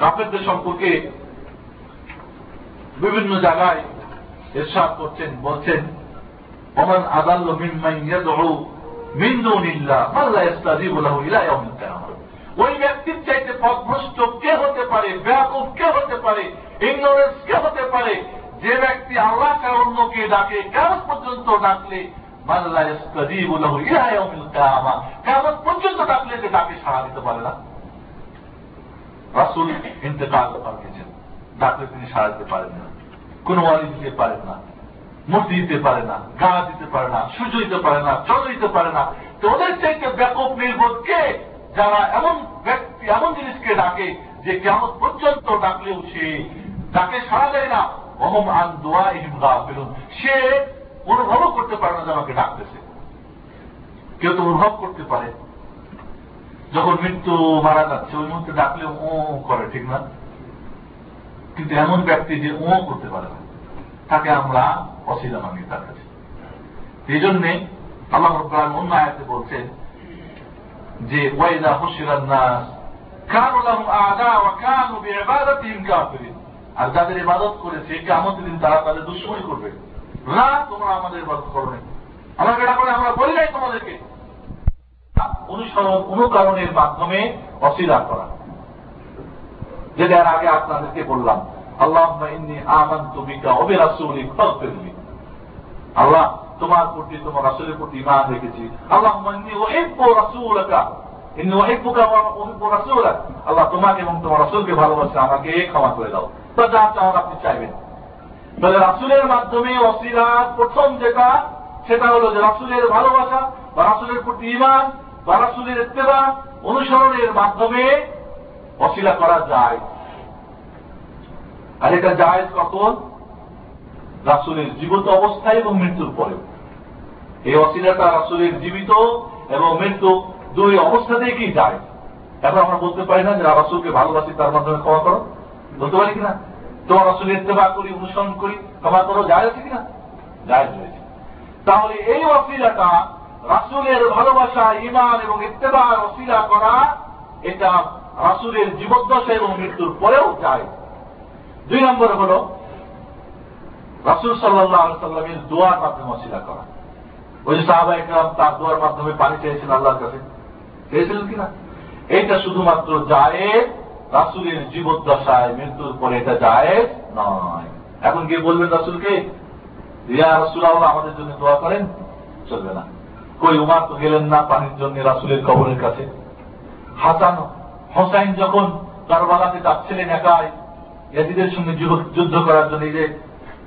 কাপেরদের সম্পর্কে বিভিন্ন জায়গায় এরশাদ করছেন, বলছেন অমান আদাল্য মাইয়া ইয়াদউ মিন দুনিল্লাহ, আল্লাহ ইস্তাজিবু লাহু ইলা ইয়াউমিল কিয়ামাহ ওই ব্যক্তির চাইতে পথভ্রষ্ট কে হতে পারে? বেয়াকুফ কে হতে পারে? ইগনোরেন্স কে হতে পারে? যে ব্যক্তি আল্লাহ কে অন্যকে ডাকে, কেমন পর্যন্ত ডাকলে? মাল্লা ইস্তাজিবু লাহু ইলা ইয়াউমিল কিয়ামাহ কেমন পর্যন্ত ডাকলে যে ডাকে সাড়া দিতে পারে না? রাসূল ইন্তেকাল করেছেন ডাকলে তিনি সাড়া দিতে পারেন না। কোনো ওয়ালি দিতে পারেন না। মূর্তি দিতে পারে না গা দিতে পারে না, সূর্য দিতে পারে না চন্দ্র দিতে পারে না। তো ওদের চাইতে ব্যাপক নির্বোধ কে? যারা এমন ব্যক্তি, এমন জিনিসকে ডাকে যে কেমন পর্যন্ত ডাকলেও সে ডাকে সারা দেয় না। অহম আন দোয়া ইহিম গা ফেলুন সে অনুভবও করতে পারে না যে আমাকে ডাকতেছে। কেউ তো অনুভব করতে পারে। যখন মৃত্যু মারা যাচ্ছে, ওই মুহূর্তে ডাকলে ও করে, ঠিক না? কিন্তু এমন ব্যক্তি যে ও করতে পারে না। তাকে আমরা অসিলা মানি তার কাছে এই জন্যে আল্লাহ রব্বান অন্য আয়াতে বলছেন যে, ওয়াইদা হুশিরান নাস, কানু আদা ওয়া কানু বিইবাদাতিহিম কাফিরিন। আর যাদের ইবাদত করেছে কিয়ামত দিন তারা তাদের দুশ্মনী করবে। না, তোমরা আমাদের ইবাদত করবে আমাকে এটা করে আমরা বলি নাই তোমাদেরকে। অনুসরণ অনুকরণের মাধ্যমে অস্বীকার করা। যেটা আগে আপনাদেরকে বললাম। আল্লাহ আল্লাহ, তোমার প্রতি, তোমার রাসুলের প্রতি রেখেছি। আল্লাহ আল্লাহ, তোমাকে এবং তোমার রাসুলকে ভালোবাসে আমাকে ক্ষমা করে দাও। তো যা চাওয়ার আপনি চাইবেন। তাহলে রাসুলের মাধ্যমে অসিলার প্রথম যেটা, সেটা হলো যে রাসুলের ভালোবাসা বা রাসুলের প্রতি ইমান বা রাসুলের ইত্তেবা অনুসরণের মাধ্যমে অশিলা করা যায়। আর এটা জায়েজ কখন? রাসুলের জীবিত অবস্থায় এবং মৃত্যুর পরে এই অশিলাটা রাসুলের জীবিত এবং মৃত্যু দুই অবস্থাতেই কি যায়। এখন আমরা বলতে পারি না যে রাসুলকে ভালোবাসি তার মাধ্যমে ক্ষমা করো। বলতে পারি কিনা? তোমার রাসুল ইত্তেবা করি, অনুসরণ করি, ক্ষমা করো যায় আছে কিনা? যায় রয়েছে। তাহলে এই অশিলাটা রাসুলের ভালোবাসা ইমান এবং ইত্তেবার অশিলা করা, এটা রাসুলের জীবদ্দশা এবং মৃত্যুর পরেও যায়। দুই নম্বর হল, রাসুল সাল্লাহ সাল্লামের দোয়ার মাধ্যমে অশিলা করা। ওই যে সাহাবা একরাম তার দোয়ার মাধ্যমে পানি চেয়েছেন আল্লাহর কাছে। চেয়েছিলেন কিনা? এইটা শুধুমাত্র জায়েজ, রাসুলের জীবদ্দশায় মৃত্যুর পরে এটা জায়েজ নয়। এখন গিয়ে বলবেন রাসুলকে রিয়া রাসুল আমাদের জন্য দোয়া করেন, চলবে না। কই, উমার তো গেলেন না পানির জন্য রাসুলের কবরের কাছে? হাসান হোসাইন যখন কারবালাতে যাচ্ছিলেন একাই ইয়াজিদের সঙ্গে যুদ্ধ করার জন্য যে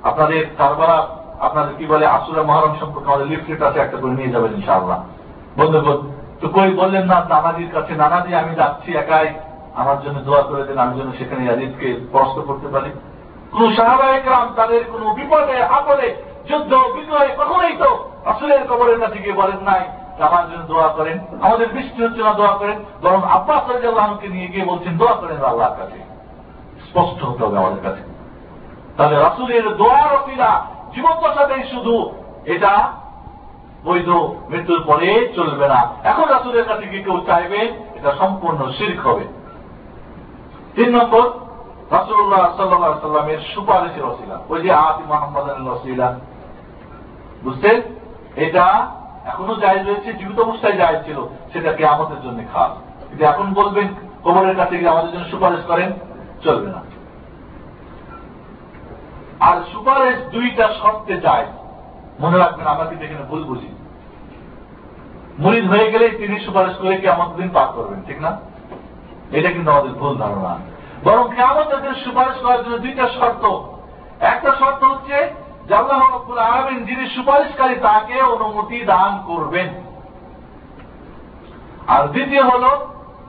আপনাদের কারবালা আপনাদের কি বলে আসুরা মহারম সম্পর্কে আমাদের লিফলেট আছে, একটা করে নিয়ে যাবেন ইনশাআল্লাহ। বন্ধুগণ, তো কই বললেন না, নানাজির কাছে, নানাজি, আমি যাচ্ছি একাই। আমার জন্য দোয়া করে দেন, আমি যেন সেখানে ইয়াজিদকে স্পষ্ট করতে পারি। কোন সাহাবাহিকরাম তাদের কোন বিপদে আপদে যুদ্ধ বিগ্রহে কখনোই তো আসলের কবরের কাছে গিয়ে বলেন নাই। আমার জন্য দোয়া করেন। আমাদের বৃষ্টি হচ্ছে না, দোয়া করেন। বরং আব্বাস রাজাকে নিয়ে গিয়ে বলছেন, দোয়া করেন আল্লাহর কাছে। স্পষ্ট হতে হবে আমাদের কাছে। তাহলে রাসুলের দোয়ার অপিলা জীবন্ত সাথে শুধু এটা বৈধ মৃত্যুর পরে চলবে না। এখন রাসুলের কাছে গিয়ে কেউ চাইবে? এটা সম্পূর্ণ শির্ক হবে। তিন নম্বর রাসুল্লাহ সাল্লাহ সাল্লামের সুপারিশের অশিলা ওই যে আতি মোহাম্মদ অশিলা বুঝছেন? এটা এখনও জায়জ রয়েছে জীবিত অবস্থায় জায়জ ছিল। সেটাকে আমাদের জন্য খাস। কিন্তু এখন বলবেন, কোমরের কাছে গিয়ে আমাদের জন্য সুপারিশ করেন। চলবে না। আর সুপারিশ দুইটা শর্তে যায় মনে রাখবেন, আমরা কিন্তু এখানে ভুল বুঝি। মরিদ হয়ে গেলে তিনি সুপারিশ করে কি আমাদের দিন পার করবেন, ঠিক না? এটা কিন্তু আমাদের ভুল ধারণা। বরং কেমন সুপারিশ করার জন্য দুইটা শর্ত। একটা শর্ত হচ্ছে জাল্লাহ রব্বুল আলমিন যিনি সুপারিশকারী, তাকে অনুমতি দান করবেন। আর দ্বিতীয় হল,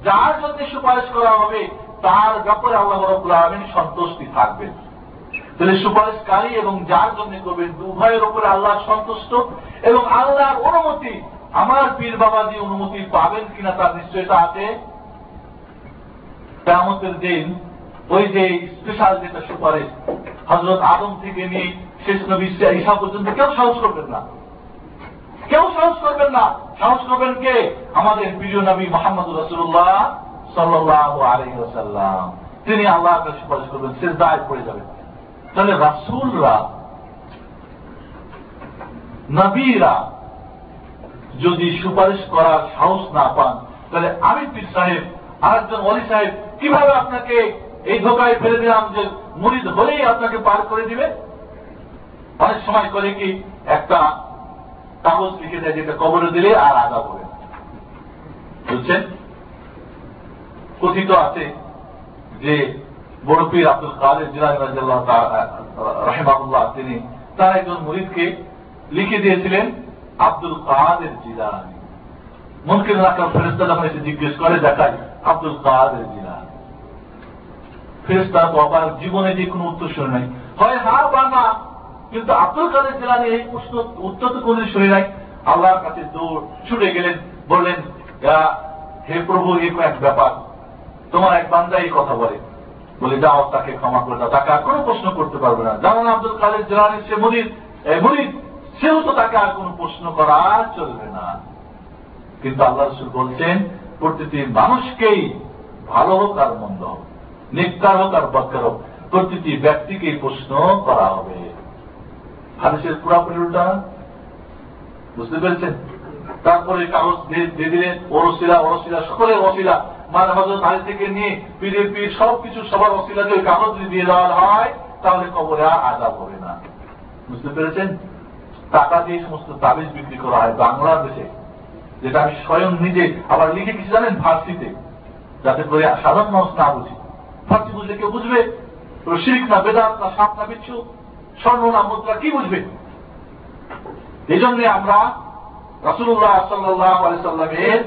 যার জন্য সুপারিশ করা হবে তার ব্যাপারে আল্লাহ রব্বুল আলমিন সন্তুষ্টি থাকবেন। তাহলে সুপারিশকারী এবং যার জন্য করবেন, উভয়ের উপরে আল্লাহ সন্তুষ্ট এবং আল্লাহর অনুমতি, আমার পীর বাবাজি অনুমতি পাবেন কিনা তার নিশ্চয়তা আছে? কেমতের দিন ওই যে স্পেশাল যেটা সুপারিশ হজরত আদম থেকে নিয়ে শেষ নবী ঈশা পর্যন্ত কেউ সাহস করবেন না। কেউ সাহস করবেন না। সাহস করবেন কে? আমাদের প্রিয় নবী মোহাম্মদ রসুল্লাহ সাল্লাহ আলহিহাল্লাম তিনি আল্লাহ সুপারিশ করবেন শেষ দায় পড়ে যাবেন। তাহলে রাসুলরা, নবীরা যদি সুপারিশ করার সাহস না পান, তাহলে আমি পীর সাহেব, আরেকজন অলি সাহেব, কীভাবে আপনাকে এই ধোকায় ফেলে দিলাম যে মুরিদ হলেই আপনাকে পার করে দিবে? অনেক সময় করে কি, একটা কাগজ লিখে দেয় যেটা কবরে দিলে আর আগা করে বুঝছেন? কথিত আছে যে বড় পীর আব্দুল কাদের জিলানি রহেমাবুল্লাহ তিনি তার একজন মুরিদকে লিখে দিয়েছিলেন আব্দুল কাদের জিলানি। মনকে রাখার ফেরেস্তা যখন এসে জিজ্ঞেস করে দেখায় আব্দুল কাদের জিলানি। ফেরেস্তা তো আবার জীবনে যে কোনো উত্তর শুনে নাই। হয় হা বা না, কিন্তু আব্দুল কাদের জিলানি এই প্রশ্ন উত্তর তো কোনদিন শুনে নাই। আল্লাহর কাছে দৌড় ছুটে গেলেন, বললেন হে প্রভু এক ব্যাপার। তোমার এক বান্দা এই কথা বলে। বলে যাও তাকে ক্ষমা করে দাও। তাকে আর কোনো প্রশ্ন করতে পারবে না। যেমন আব্দুল কাদের জিলানি, সে মরিদ। মরিদ, সেও তো তাকে আর কোনো প্রশ্ন করা চলবে না। কিন্তু আল্লাহ রসুল বলছেন, প্রতিটি মানুষকেই ভালো হোক আর মন্দ হোক নিকার হোক আর বক্কার হোক, প্রতিটি ব্যক্তিকেই প্রশ্ন করা হবে। হাদিসের পুরাপুরি উল্টা। বুঝতে পেরেছেন? তারপরে কাগজ দিয়ে দিলেন, ওরসিলা ওরসিলা, সকলের অসিলা মানে হজরত আলী থেকে নিয়ে সবকিছু সবার ওই কাগজ দিয়ে দেওয়া হয়, তাহলে কবরে না। বুঝতে পেরেছেন? টাকা দিয়ে সমস্ত তাবিজ বিক্রি করা হয় বাংলাদেশে, যেটা আমি স্বয়ং নিজে আবার লিখে কিছু জানেন ফার্সিতে, যাতে করে সাধারণ মানুষ না বুঝি। ফার্সি বুঝলে কেউ বুঝবে? না না সাপ না বিচ্ছু, স্বর্ণ না মুদ্রা, কি বুঝবে? এই জন্য আমরা রাসুল্লাহ সাল্লাহ আলাইসাল্লামের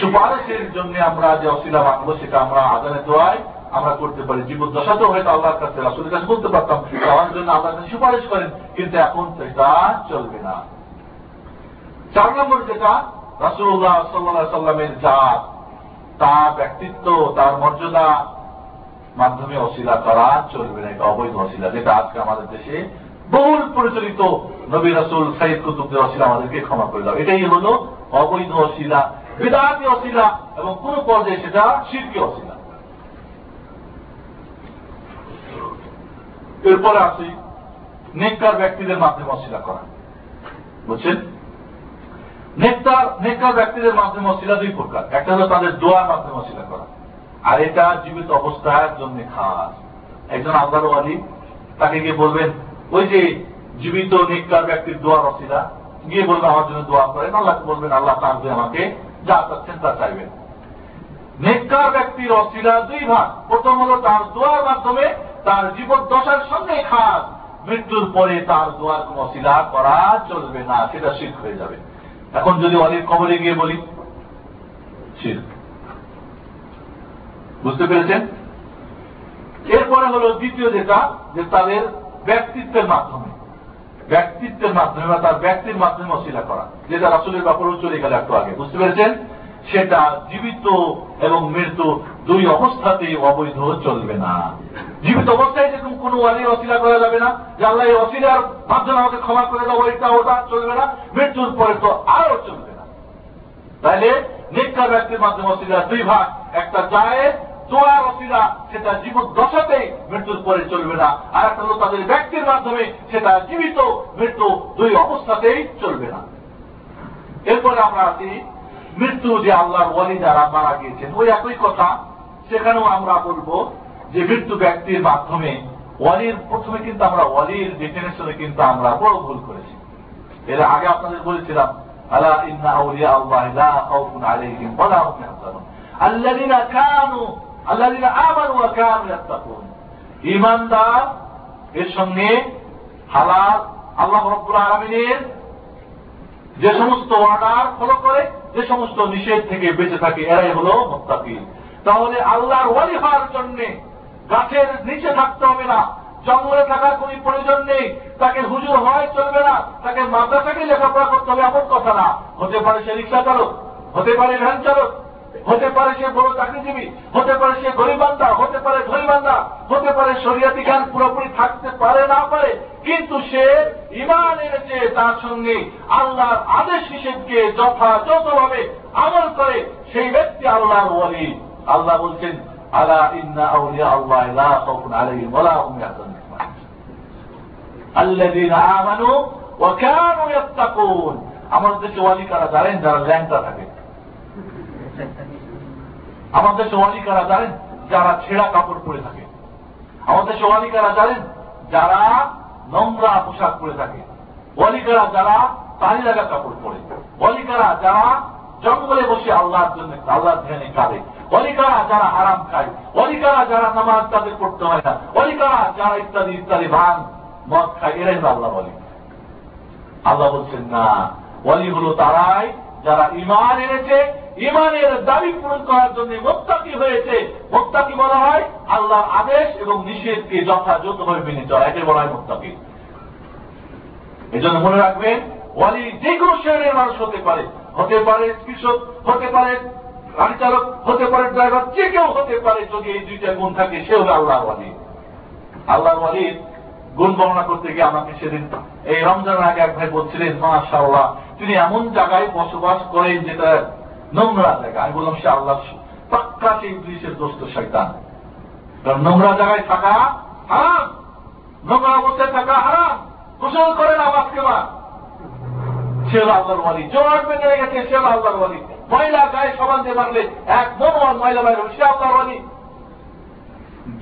সুপারিশের জন্য আমরা যে অসিলা মানবো সেটা আমরা আদানে দোয়ায় আমরা করতে পারি। জীবন দশাতেও হয়তো আল্লাহর কাছে, রাসুলের কাছে বলতে পারতাম আমার জন্য আল্লাহ কাছে সুপারিশ করেন, কিন্তু এখন সেটা চলবে না। চার নম্বর যেটা রাসুল্লাহ সাল্লাহ সাল্লামের জাত, তার ব্যক্তিত্ব, তার মর্যাদা মাধ্যমে অশিলা করা চলবে না, এটা অবৈধ অশিলা যেটা আজকে আমাদের দেশে বহুল পরিচালিত নবী রাসুল সাইদ কুতুবদের অশিলা আমাদেরকে ক্ষমা করে দাও। এটাই হল অবৈধ অশিলা, বেদাতি অশিলা এবং কোন পর্যায়ে সেটা শিল্পী অশিলা। এরপরে আসি নেককার ব্যক্তিদের মাধ্যমে অশিলা করা। বুঝছেন? নেককার নেককার ব্যক্তিদের মাধ্যমে অশিলা দুই প্রকার। একটা হলো তাদের দোয়ার মাধ্যমে অশিলা করা। আর এটা জীবিত অবস্থার জন্য খাস। একজন আল্লাহর আলী তাকে গিয়ে বলবেন ওই যে জীবিত নেককার ব্যক্তির দোয়ার অশিলা গিয়ে বলবেন আমার জন্য দোয়া করেন আল্লাহকে বলবেন? আল্লাহ তার আমাকে যা চাচ্ছেন তা চাইবেন। নেককার ব্যক্তির অশিলা দুই ভাগ। প্রথম হলো তার দোয়ার মাধ্যমে তার জীবন দশার সঙ্গে খাস। মৃত্যুর পরে তার দোয়ার কোন অশিলা করা চলবে না, সেটা শিখ হয়ে যাবে। এখন যদি অলির কবরে গিয়ে বলি শির বুঝতে পেরেছেন? এরপরে হলো দ্বিতীয় যেটা, যে তাদের ব্যক্তিত্বের মাধ্যমে ব্যক্তিত্বের মাধ্যমে বা তার ব্যক্তির মাধ্যমে অশিলা করা। যেটা রাসুলের ব্যাপারেও চলে গেল একটু আগে, বুঝতে পেরেছেন? সেটা জীবিত এবং মৃত্যু দুই অবস্থাতেই অবৈধ চলবে না। জীবিত অবস্থায় যেরকম কোন ওয়ালি অশিলা করা যাবে না, যে আল্লাহ এই অশিলার মাধ্যমে আমাকে ক্ষমা করে দেবো এটা ওটা চলবে না, মৃত্যুর পরে তো আরও চলবে না। তাইলে নিকার ব্যক্তির মাধ্যমে অশিলা দুই ভাগ, একটা যায় দোয়ার অসিলা সেটা জীবন দশাতেই মৃত্যুর পরে চলবে না। আর একটা হলো তাদের ব্যক্তির মাধ্যমে সেটা জীবিত মৃত্যু দুই অবস্থাতেই চলবে না। এরপরে আমরা আছি, মৃত্যু যে আল্লাহর ওয়ালি যারা মারা গিয়েছেন, ওই একই কথা। সেখানেও আমরা বলব যে মৃত্যু ব্যক্তির মাধ্যমে, ওয়ালির প্রথমে কিন্তু আমরা, ওয়ালির ডেফিনেশনে কিন্তু আমরা বড় ভুল করেছি। এর আগে আপনাদের বলেছিলাম, আলা ইন্না আউলিয়া আল্লাহ লা খাউফুন আলাইহিম ওয়া হুম ইয়াহজানুন। আল্লাযীনা কানু আল্লাযীনা আমানু ওয়া কানু ইয়াত্তাকুন। ঈমানদার, এর সঙ্গে হালাল, আল্লাহ রাব্বুল আলামিনের যে সমস্ত অর্ডার ফলো করে, যে সমস্ত নিষেধ থেকে বেঁচে থাকে, এরাই হলো মোত্তাকি তাহলে আল্লাহর ওয়ালি হওয়ার জন্য গাছের নিচে থাকতে হবে না, জঙ্গলে থাকার কোন প্রয়োজন নেই, তাকে হুজুর হয় চলবে না, তাকে মাদ্রাসাকে লেখাপড়া করতে হবে এমন কথা না। হতে পারে সে রিক্সা চালক, হতে পারে ভ্যান চালক হতে পারে সে বড় চাকরিজীবী, হতে পারে সে গরিবান্ধা হতে পারে ধরিবান্ধা হতে পারে শরিয়াতি জ্ঞান পুরোপুরি থাকতে পারে, না পারে, কিন্তু সে ইমান এনেছে তার সঙ্গে আল্লাহর আদেশ নিষেধকে যথাযথভাবে আমল করে সেই ব্যক্তি আল্লাহর ওয়ালি। আল্লাহ বলছেন, আলা ইন্না আউলিয়া আল্লাহ লা খাউফুন আলাইহিম ওয়া হুম আল্লাযীনা আমানু ওয়া কানু ইয়াত্তাকুন। আমাদের দেশে ওয়ালি কারা জানেন? যারা ল্যাংটা থাকে। আমাদের সোয়ালিকারা জানেন যারা ছেঁড়া কাপড় পরে থাকে। আমাদের সোয়ালিকারা জানেন যারা নোংরা পোশাক পরে থাকে। ওয়ালিকারা যারা তালি লাগা কাপড় পরে। ওয়ালিকারা যারা জঙ্গলে বসে আল্লাহর জন্য, আল্লাহর ধ্যানে কাঁদে। অলিকারা যারা আরাম খায়। অলিকারা যারা নামাজ তাদের পড়তে হয় না। অলিকারা যারা ইত্যাদি ইত্যাদি ভান মদ খায়, এরাই আল্লাহ বলি আল্লাহ বলছেন, না। ওয়ালি হলো তারাই যারা ইমান এনেছে ইমানের দাবি পূরণ করার জন্য মোত্তাকি হয়েছে। মোত্তাকি বলা হয় আল্লাহর আদেশ এবং নিষেধকে যথাযথভাবে মেনে চলা। একে বলা হয় মোত্তাকি। এই জন্য মনে রাখবেন, ওয়ালি যে কোনো শ্রেণির মানুষ হতে পারে। হতে পারে কৃষক, হতে পারে গাড়ি চালক হতে পারে ড্রাইভার, যে কেউ হতে পারে যদি এই দুইটা গুণ থাকে সে হলো আল্লাহ ওয়ালি। আল্লাহ ওয়ালির গুণ বর্ণনা করতে গিয়ে আমাকে সেদিন এই রমজানের আগে এক ভাই বলছিলেন, মাশাআল্লাহ, তিনি এমন জায়গায় বসবাস করেন যেটা নোংরা জায়গা। আমি বললাম, সে আল্লাহ পাক্কা সেই ইংলিশের দোস্ত শৈতান কারণ নোংরা জায়গায় থাকা হারাম। নোংরা অবস্থায় থাকা হারাম। গোসল করে না আজকে বা সে আল্লাহর ওয়ালি। জোয়ার বেঁধে গেছে সে আল্লাহর ওয়ালি। মহিলা গায়ে সমান দিয়ে মারলে এক মনোয়ার মহিলা বাইরে সে আল্লাহর ওয়ালি।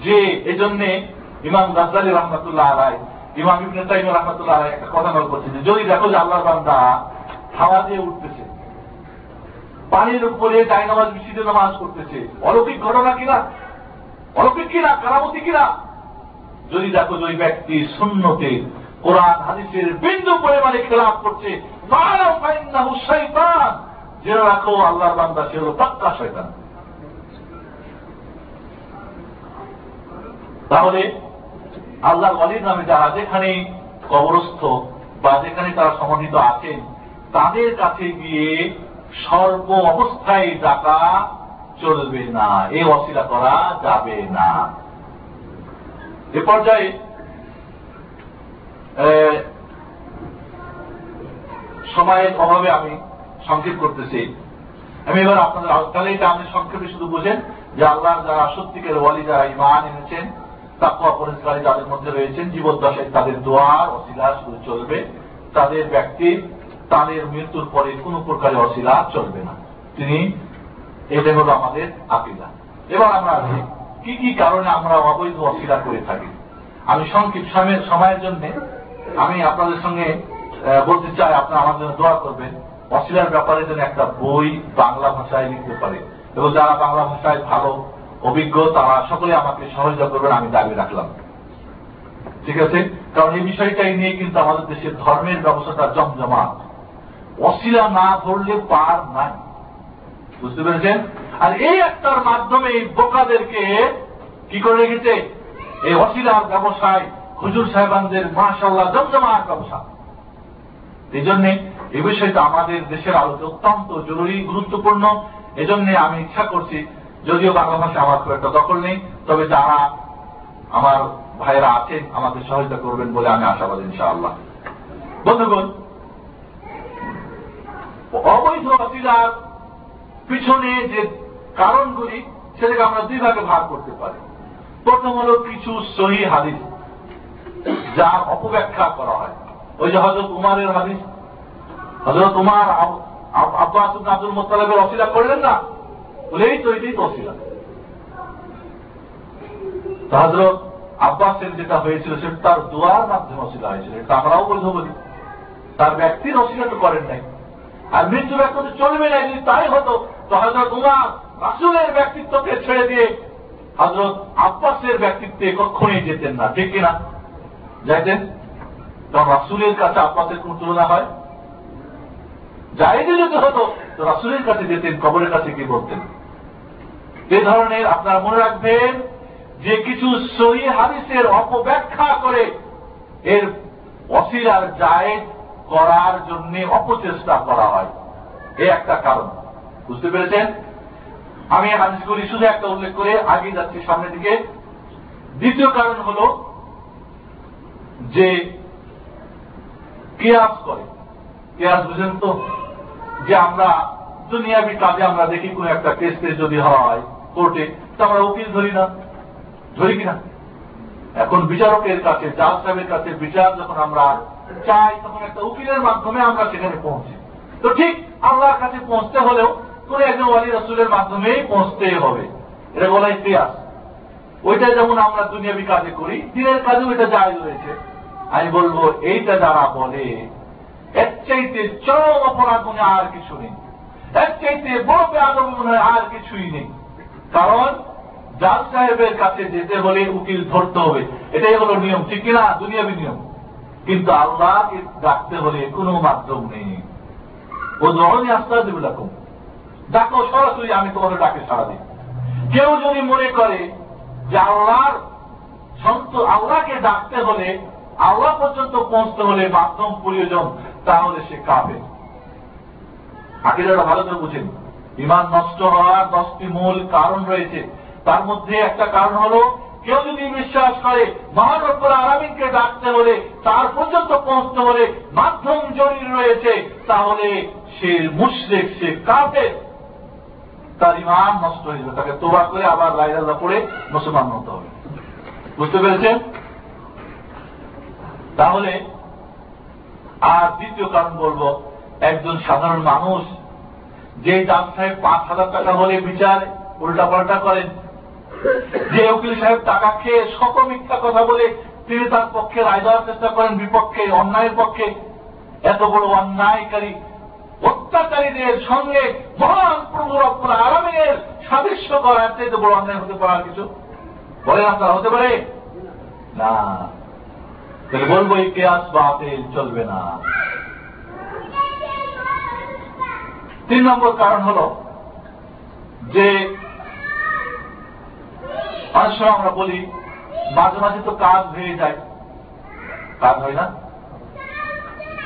যে এজন্যে ইমাম গাজ্জালি রহমতুল্লাহ আলাই ইমাম ইবনে তাইম রহমতুল্লাহ আলাই একটা কথা নল করছে যে, যদি দেখো যে আল্লাহর বান্দা হাওয়া দিয়ে উঠতেছে পানির উপরে নামাজ মিশিতে নামাজ করতেছে অলৌকিক ঘটনা কিনা? অলৌকিক কিনা? কারামতি কিনা? যদি দেখো ওই ব্যক্তি শূন্যতে কোরআন, হাদিসের বিন্দু পরিমাণে খেলাপ করছে জেনে রাখো, আল্লাহর বান্দা, সে হল পাক্কা শয়তান। তাহলে আল্লাহর অলির নামে যারা যেখানে কবরস্থ বা যেখানে তারা সমাধিত আছেন, তাদের কাছে গিয়ে সর্ব অবস্থায় ডাকা চলবে না। এ অশিলা করা যাবে না। এ পর্যায়ে সময়ের অভাবে আমি সংক্ষেপ করতেছি। আমি এবার আপনাদের তাহলে এটা আপনি সংক্ষেপে শুধু বোঝেন যে আল্লাহ যারা সত্যিকের ওয়ালি, যারা ইমান এনেছেন তাকুয়া পরিষ্কারী তাদের মধ্যে রয়েছেন, জীবদ্দশায় তাদের দোয়ার অশিলা শুধু চলবে। তাদের ব্যক্তির তাদের মৃত্যুর পরে কোন প্রকারের অশিলা চলবে না। তিনি এটা হল আমাদের আকিদা। এবার আমরা আছি কি কি কারণে আমরা অবৈধ অশিলা করে থাকি? আমি সংক্ষিপ্ত সময়ের জন্য আমি আপনাদের সঙ্গে বলতে চাই, আপনারা আমার জন্য দোয়া করবেন। অশিলার ব্যাপারে যেন একটা বই বাংলা ভাষায় লিখতে পারে। এবং যারা বাংলা ভাষায় ভালো, অভিজ্ঞ, তারা সকলে আমাকে সহযোগিতা করবেন, আমি দাবি রাখলাম। ঠিক আছে? কারণ এই বিষয়টাই নিয়ে কিন্তু আমাদের দেশের ধর্মের ব্যবস্থাটা জমজমাট। অশিলা না ধরলে পার নাই। বুঝতে পেরেছেন? আর এই একটার মাধ্যমে এই বোকাদেরকে কি করে রেখেছে? এই অসিলার ব্যবসায় হুজুর সাহেবানদের মাসাল্লাহ জমজমার ব্যবসা। এই জন্যে এই বিষয়টা আমাদের দেশের আলোচনা অত্যন্ত জরুরি, গুরুত্বপূর্ণ। এজন্য আমি ইচ্ছা করছি, যদিও বাংলা ভাষা আমার খুব একটা দখল নেই, তবে যারা আমার ভাইয়েরা আছেন, আমাদের সহায়তা করবেন বলে আমি আশাবাদ, ইনশাআল্লাহ। বন্ধুগণ অবৈধ অসিলার পিছনে যে কারণগুলি, সেটাকে আমরা দুই ভাগে ভাগ করতে পারি। প্রথম হল কিছু সহি হাদিস যার অপব্যাখ্যা করা হয়। ওই যে হজরত উমারের হাদিস। হজরত উমার আব্বাস আব্দুল মোত্তালেবের অসিলা করলেন না? বলে এই তো এটাই তো অসিলা। হজরত আব্বাসের যেটা হয়েছিল, সেটা তার দোয়ার মাধ্যমে অসিলা হয়েছিল। এটা আমরাও বৈধ বলি। তার ব্যক্তির অসিলা তো করেন নাই। আর মৃত্যু ব্যক্তি চলবে না, যদি তাই হতো, তো হজরত উমার রাসুলের ব্যক্তিত্বকে ছেড়ে দিয়ে হজরত আব্বাসের ব্যক্তিত্বে কখনই যেতেন না, ঠিক কিনা? যাইতেন? তখন রাসুলের কাছে আব্বাসের কোন তুলনা হয়? যাইতে যদি হতো, তো রাসুলের কাছে যেতেন, কবরের কাছে কি বলতেন। এ ধরনের আপনারা মনে রাখবেন, যে কিছু সহি হাদিসের অপব্যাখ্যা করে এর অসিলার জায়েজ করার জন্য অপচেষ্টা করা হয়। এ একটা কারণ। বুঝতে পেরেছেন? আমি হাদিসগুলি শুধু একটা উল্লেখ করে আগে যাচ্ছি সামনের দিকে। দ্বিতীয় কারণ হল যে কেয়াস করে। কেয়াস বুঝেন তো? যে আমরা দুনিয়াবি কাজে আমরা দেখি কোন একটা কেস যদি হয় কোর্টে তো আমরা উকিল ধরি না। ধরি কিনা? এখন বিচারকের কাছে, জাজ সাহেবের কাছে বিচার যখন আমরা চাই, তখন একটা উকিলের মাধ্যমে আমরা সেখানে পৌঁছি। তো ঠিক আল্লাহর কাছে পৌঁছতে হলেও কোন একজন ওয়ালি রসুলের মাধ্যমেই পৌঁছতে হবে। এটা বলা ইতিহাস। ওইটা যেমন আমরা দুনিয়াবি কাজে করি, দিনের কাজেও এটা জায়জ রয়েছে। আমি বলব, এইটা যারা বলে, এর চাইতে চরম অপরাধ মনে আর কিছু নেই। এর চাইতে বড় বেআদব মনে আর কিছুই নেই। কারণ জাজ সাহেবের কাছে যেতে হলে উকিল ধরতে হবে। এটাই হলো নিয়ম, ঠিক কিনা? দুনিয়াবি নিয়ম। কিন্তু আল্লাহকে ডাকতে হলে কোনো মাধ্যম নেই। ও ধরনের আস্তা দেবে ডাকুন ডাকো সরাসরি আমি তোমাদের ডাকে সারা দিই। কেউ যদি মনে করে যে আল্লাহর সন্ত, আল্লাহকে ডাকতে হলে আল্লাহ পর্যন্ত পৌঁছতে হলে মাধ্যম প্রয়োজন, তাহলে সে কাবে আকিদাটা ভালো করে বুঝেন। ইমান নষ্ট হওয়ার দশটি মূল কারণ রয়েছে। তার মধ্যে একটা কারণ হলো, কেউ যদি বিশ্বাস করে মহানব্বর আরামিনকে ডাকতে হলে, তার পর্যন্ত পৌঁছতে হলে মাধ্যম জরুরি রয়েছে, তাহলে সে মুশরেক, সে কাফের। তার ইমান নষ্ট হয়ে যাবে, তাকে তোবা করে আবার লাইলাল্লাহ পড়ে মুসলমান হতে হবে। বুঝতে পেরেছেন? তাহলে, আর দ্বিতীয় কারণ বলব, একজন সাধারণ মানুষ যে সাহেব পাঁচ হাজার টাকা হলে বিচার উল্টা পাল্টা করেন যে উকিল সাহেব টাকা খেয়ে শত মিথ্যা কথা বলে তিনি তার পক্ষে রায় দেওয়ার চেষ্টা করেন, বিপক্ষে, অন্যায়ের পক্ষে, এত বড় অন্যায়কারী, অত্যাচারীদের সঙ্গে মহান প্রভু রক্ষণ আরামের সাদৃশ্য করার চাইতে বড় অন্যায় হতে পারার কিছু? বলেন আপনারা হতে পারে? না। তাহলে বলব, এই কেয়াস বা আপেল চলবে না। তিন নম্বর কারণ হল যে অনেক সময় আমরা বলি, মাঝে মাঝে তো কাজ হয়ে যায়। কাজ হয় না?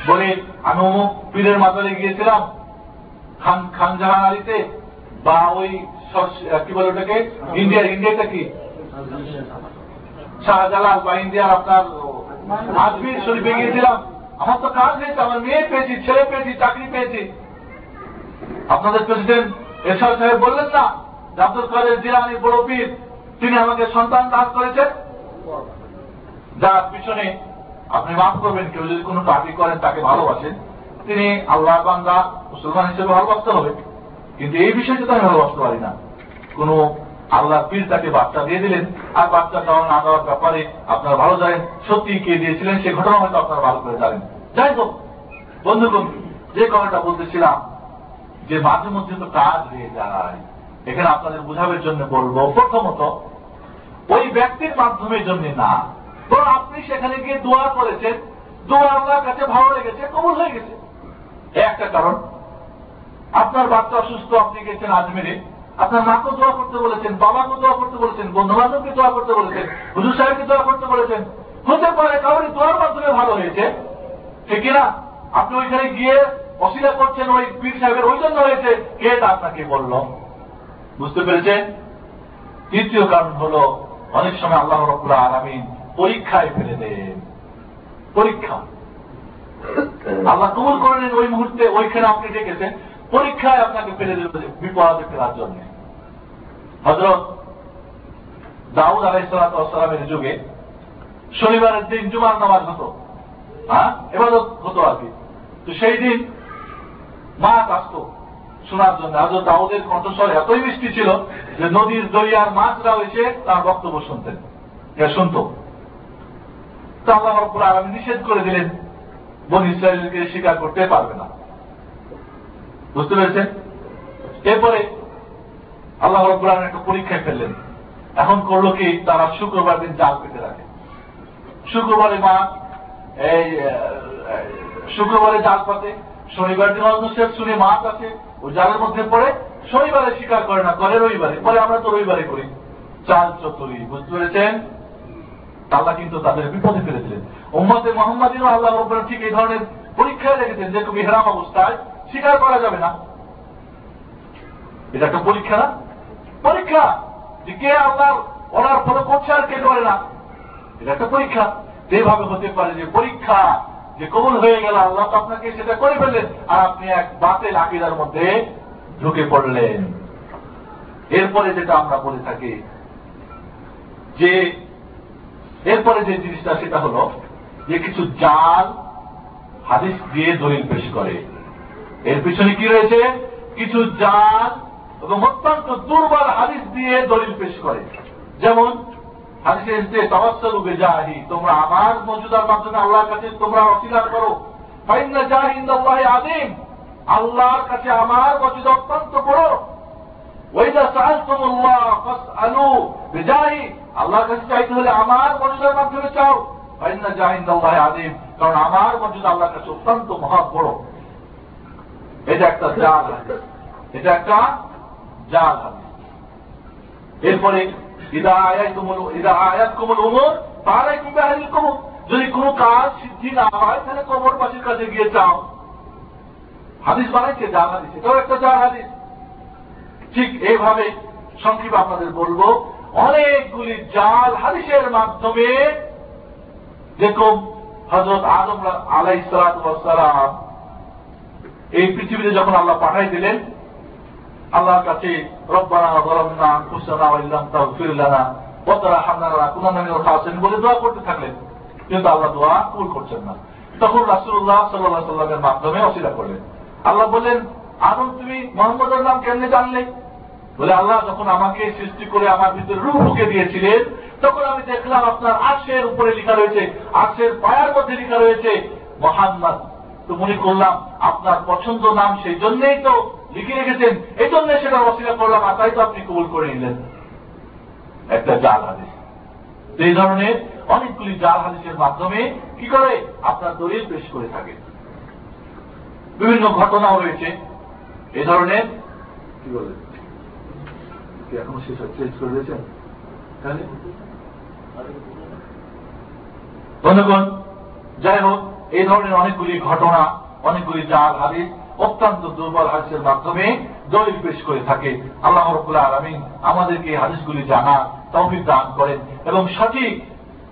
বলে, আমি অমুক পীরের মাতালে গিয়েছিলাম, খান খানজাহান আলীতে, বা ওই কি বলে ওটাকে? ইন্ডিয়ার ইন্ডিয়াটা কি? শাহজালাল বা ইন্ডিয়ার আপনার আজমির শরীফে গিয়েছিলাম। আমার তো কাজ হয়েছে, আমার মেয়ে পেয়েছি, ছেলে পেয়েছি, চাকরি পেয়েছি। আপনাদের প্রেসিডেন্ট এরশাদ সাহেব বললেন না আব্দুল কাদের জিলানি বড় পীর তিনি আমাকে সন্তান দান করেছেন। যার পিছনে আপনি মাফ করবেন, কেউ যদি কোনো পার্টি করেন, তাকে ভালোবাসেন। তিনি আল্লাহ বান্দা, মুসলমান হিসেবে ভালোবাসতে হবে। কিন্তু এই বিষয়টা তো আমি ভালোবাসতে পারি না। কোন আল্লাহ পীর তাকে বাচ্চা দিয়ে দিলেন, আর বাচ্চা দেওয়া না দেওয়ার ব্যাপারে আপনারা ভালো জানেন। সত্যি কে দিয়েছিলেন, সে ঘটনা হয়তো আপনারা ভালো করে জানেন। যাই হোক, বন্ধুগণ, যে কথাটা বলতেছিলাম, যে মাঝে মধ্যে তো কাজ হয়ে যায়। এখানে আপনাদের বুঝাবের জন্য বলব, প্রথমত, ওই ব্যক্তির মাধ্যমের জন্য না। তো আপনি সেখানে গিয়ে দোয়া করেছেন, দোয়া আপনার কাছে ভালো লেগেছে, কবল হয়ে গেছে। একটা কারণ। আপনার বাচ্চা অসুস্থ, আপনি গেছেন আজমেরে আপনার মাকে দোয়া করতে বলেছেন, বাবাকে দোয়া করতে বলেছেন বন্ধু বান্ধবকে দোয়া করতে বলেছেন, হুজুর সাহেবকে দোয়া করতে বলেছেন। হতে পারে কারণ দোয়ার মাধ্যমে ভালো হয়েছে। ঠিক কিনা? আপনি ওইখানে গিয়ে অসুবিধা করছেন, ওই পীর সাহেবের ওই জন্য হয়েছে, কে তা আপনাকে বলল? বুঝতে পেরেছেন? তৃতীয় কারণ হল, অনেক সময় আল্লাহ রবুল্লাহ আলমিন পরীক্ষায় ফেলে দেন। পরীক্ষা। আল্লাহ কবুল করেন ওই মুহূর্তে, ওইখানে আপনি ডেকেছেন। পরীক্ষায় আপনাকে ফেলে দেবে বিপদে ফেলার জন্য হজরত দাউদ আলাইসালামের যুগে শনিবারের দিন জুমার নামাজ হতো। হ্যাঁ? এবাদত হতো আর কি। তো সেই দিন মাছ আসত। শোনার জন্য। হজরত দাউদের কণ্ঠস্বর এতই মিষ্টি ছিল যে নদীর দরিয়ার মাছরা এসে তার বক্তব্য শুনতেন। শুনত। তো আল্লাহ রব্বুল আলমী নিষেধ করে দিলেন, বন ইসরায়েলকে স্বীকার করতে পারবে না। বুঝতে পেরেছেন? এরপরে আল্লাহ রব্বুল আলম একটা পরীক্ষায় ফেললেন। এখন করল কি? তারা শুক্রবার দিন জাল পেতে রাখে শুক্রবারে মা এই শুক্রবারে জাল পাতে, শনিবার দিন অন্য শেষ শুনে মাছ আছে জালের মধ্যে পড়ে শনিবারে স্বীকার করে না, করে রবিবারে। পরে আমরা তো রবিবারে করি। চাল চতুরি বুঝতে পেরেছেন? আল্লাহ কিন্তু তাদের বিপদে ফেলে দিলেন উম্মতে মোহাম্মদিনও আল্লাহ রব্বর ঠিক এই ধরনের পরীক্ষায় রেখেছেন যে তুমি হেরাম অবস্থায় স্বীকার করা যাবে না। এটা একটা পরীক্ষা না? পরীক্ষা! যে কে আল্লাহ ওনার ফলো করছে আর কে করে না? এটা একটা পরীক্ষা। যেভাবে হতে পারে যে পরীক্ষা যে কবুল হয়ে গেল, আল্লাহ তো আপনাকে সেটা করে ফেললেন। আর আপনি এক বাতেল আকিদার মধ্যে ঢুকে পড়লেন। এরপরে যেটা আমরা বলে থাকি, যে এরপরে যে জিনিসটা, সেটা হলো যে কিছু জাল হাদিস দিয়ে দলিল পেশ করে। এর পিছনে কি রয়েছে? কিছু জাল এবং অত্যন্ত দুর্বল হাদিস দিয়ে দলিল পেশ করে। যেমন হাদিসে এসছে তবাসলু বেজাহি, তোমরা আমার মজুদার মাধ্যমে আল্লাহর কাছে তোমরা অস্বীকার করো। ফাইন্না জাহিন্দাল্লাহ আদিম আল্লাহর কাছে আমার মজুদা অত্যন্ত বড়। ওইদা সাহায্যমুল্লাহ ফাসআলু বেজাহি, আল্লাহর কাছে চাইতে হলে আমার মজুদার মাধ্যমে চাও। ফাইন্না জাহিন্দাল্লাহ আদিম কারণ আমার মজুদ আল্লাহর কাছে অত্যন্ত মহা বড়। এটা একটা জাল এটা একটা জাল হাদিস এরপরে যদি কোন কাজ সিদ্ধি না হয়, তাহলে কবর পাশের কাছে গিয়ে চাও হাদিস বানাইছে জাল হাদিস। এটাও একটা জাল হাদিস। ঠিক এইভাবে সংক্ষেপ আপনাদের বলব, অনেকগুলি জাল হাদিসের মাধ্যমে যেরকম হজরত আদম আলাই সালাম এই পৃথিবীতে যখন আল্লাহ পাঠাই দিলেন আল্লাহর কাছে রব্বানা আনফুসানা ওয়া ইল্লাম তাগফির লানা ওয়া তারহামনা কুনানা মিনাল খাসিরিন বলে দোয়া করতে থাকলেন। কিন্তু আল্লাহ দোয়া কবুল করছেন না। তখন রাসূলুল্লাহ সাল্লাল্লাহু আলাইহি সাল্লামের মাধ্যমে অসিলা করলেন। আল্লাহ বলেন আদম তুমি মোহাম্মদের নাম কেমনে জানলে? বলে, আল্লাহ যখন আমাকে সৃষ্টি করে আমার ভিতরে রূপ ঢুকে দিয়েছিলেন, তখন আমি দেখলাম আপনার আশের উপরে লেখা রয়েছে আশের পায়ার মধ্যে লেখা রয়েছে, মোহাম্মদ। তো মনে করলাম, আপনার পছন্দ নাম সেই জন্যই তো লিখে রেখেছেন। এই জন্য সেটা অস্বীকার করলাম, আর তাই তো আপনি কবুল করে নিলেন। একটা জাল হাদিস। এই ধরনের অনেকগুলি জাল হাদিসের মাধ্যমে কি করে? আপনার দলিল পেশ করে থাকে। বিভিন্ন ঘটনাও রয়েছে। এ ধরনের কি বলে? এখনও শেষ চেঞ্জ করে দিয়েছেন? বন্ধুগণ, যাই হোক, এই ধরনের অনেকগুলি ঘটনা, অনেকগুলি জাল হাদিস অত্যন্ত দুর্বল হাদিসের মাধ্যমে দলিল পেশ করে থাকে। আল্লাহ রবুল্লাহ আলমিন আমাদেরকে হাদিসগুলি জানা তৌফিক দান করেন এবং সঠিক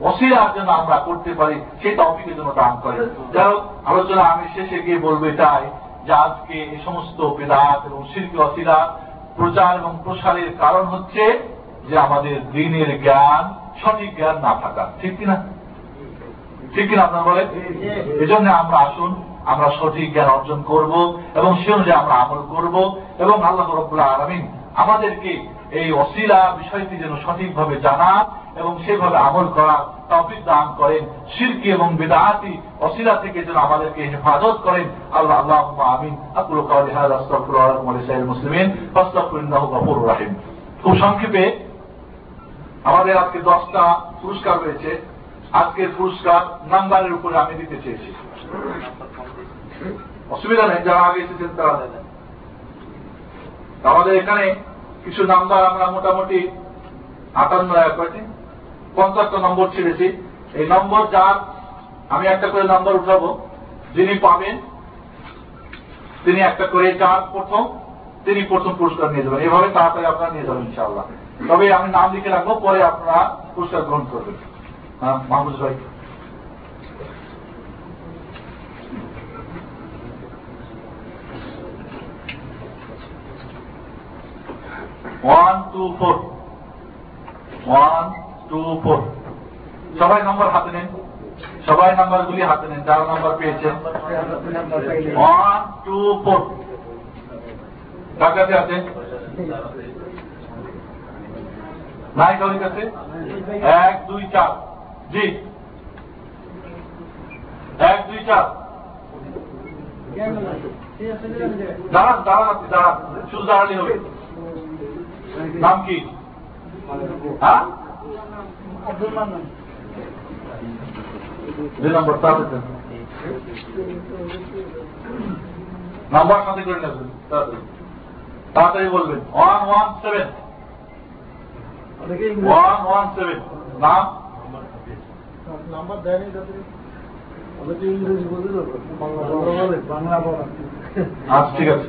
অসিরার জন্য আমরা করতে পারি, সেই তৌফিকের জন্য দান করেন। যাই হোক, আলোচনা আমি শেষে গিয়ে বলব এটাই যে আজকে এই সমস্ত বেদাত এবং শিল্পী অসিরা প্রচার এবং প্রসারের কারণ হচ্ছে যে আমাদের দিনের জ্ঞান সঠিক জ্ঞান না থাকা ঠিক কিনা? ঠিক কিনা আপনার বলেন? এজন্য আমরা আসুন আমরা সঠিক জ্ঞান অর্জন করব এবং সে অনুযায়ী আমরা আমল করব এবং আল্লাহ রব্বুল্লাহ আলমিন আমাদেরকে এই অশিলা বিষয়টি যেন সঠিকভাবে জানা এবং সেভাবে আমল করা তফিক দান করেন। শিরকি এবং বেদাহাতি অশিলা থেকে যেন আমাদেরকে হেফাজত করেন। আল্লাহ আল্লাহ আমিন। আকুল মুসলিমিন। গফুর রাহিম। খুব সংক্ষেপে আমাদের আজকে দশটা পুরস্কার রয়েছে। আজকের পুরস্কার নাম্বারের উপরে আমি দিতে চেয়েছি। অসুবিধা নেই, যারা আগে এসেছেন তারা দেন আমাদের এখানে কিছু নাম্বার আমরা মোটামুটি আটান্ন কয়টি পঞ্চাশটা নম্বর ছেড়েছি। এই নম্বর যার, আমি একটা করে নম্বর উঠাবো, যিনি পাবেন, তিনি একটা করে চার প্রথম, তিনি প্রথম পুরস্কার নিয়ে যাবেন। এভাবে তাড়াতাড়ি আপনারা নিয়ে যাবেন, ইনশাআল্লাহ। তবে আমি নাম লিখে রাখব, পরে আপনারা পুরস্কার গ্রহণ করবেন। হ্যাঁ মাহমুদ ভাই। One two four one two four সবাই নম্বর হাতে নেন। সবাই নাম্বারগুলি হাতে নেন। যারা নাম্বার পেয়েছেন। ওয়ান টু ফোর কাছে আছে। নাই কাছে এক, দুই, চার। জি। এক, দুই, চার। দাঁড়ান দাঁড়ান আপনি, দাঁড়ান। শুধু দাঁড়ালে হবে। নাম কি? হ্যাঁ? দুই নম্বর তাড়াতাড়ি নাম্বার সাথে করে নেবেন, তাড়াতাড়ি। বলবেন। One one seven one one seven নাম? নাম্বার দেয়নি বাংলা বলা আচ্ছা ঠিক আছে।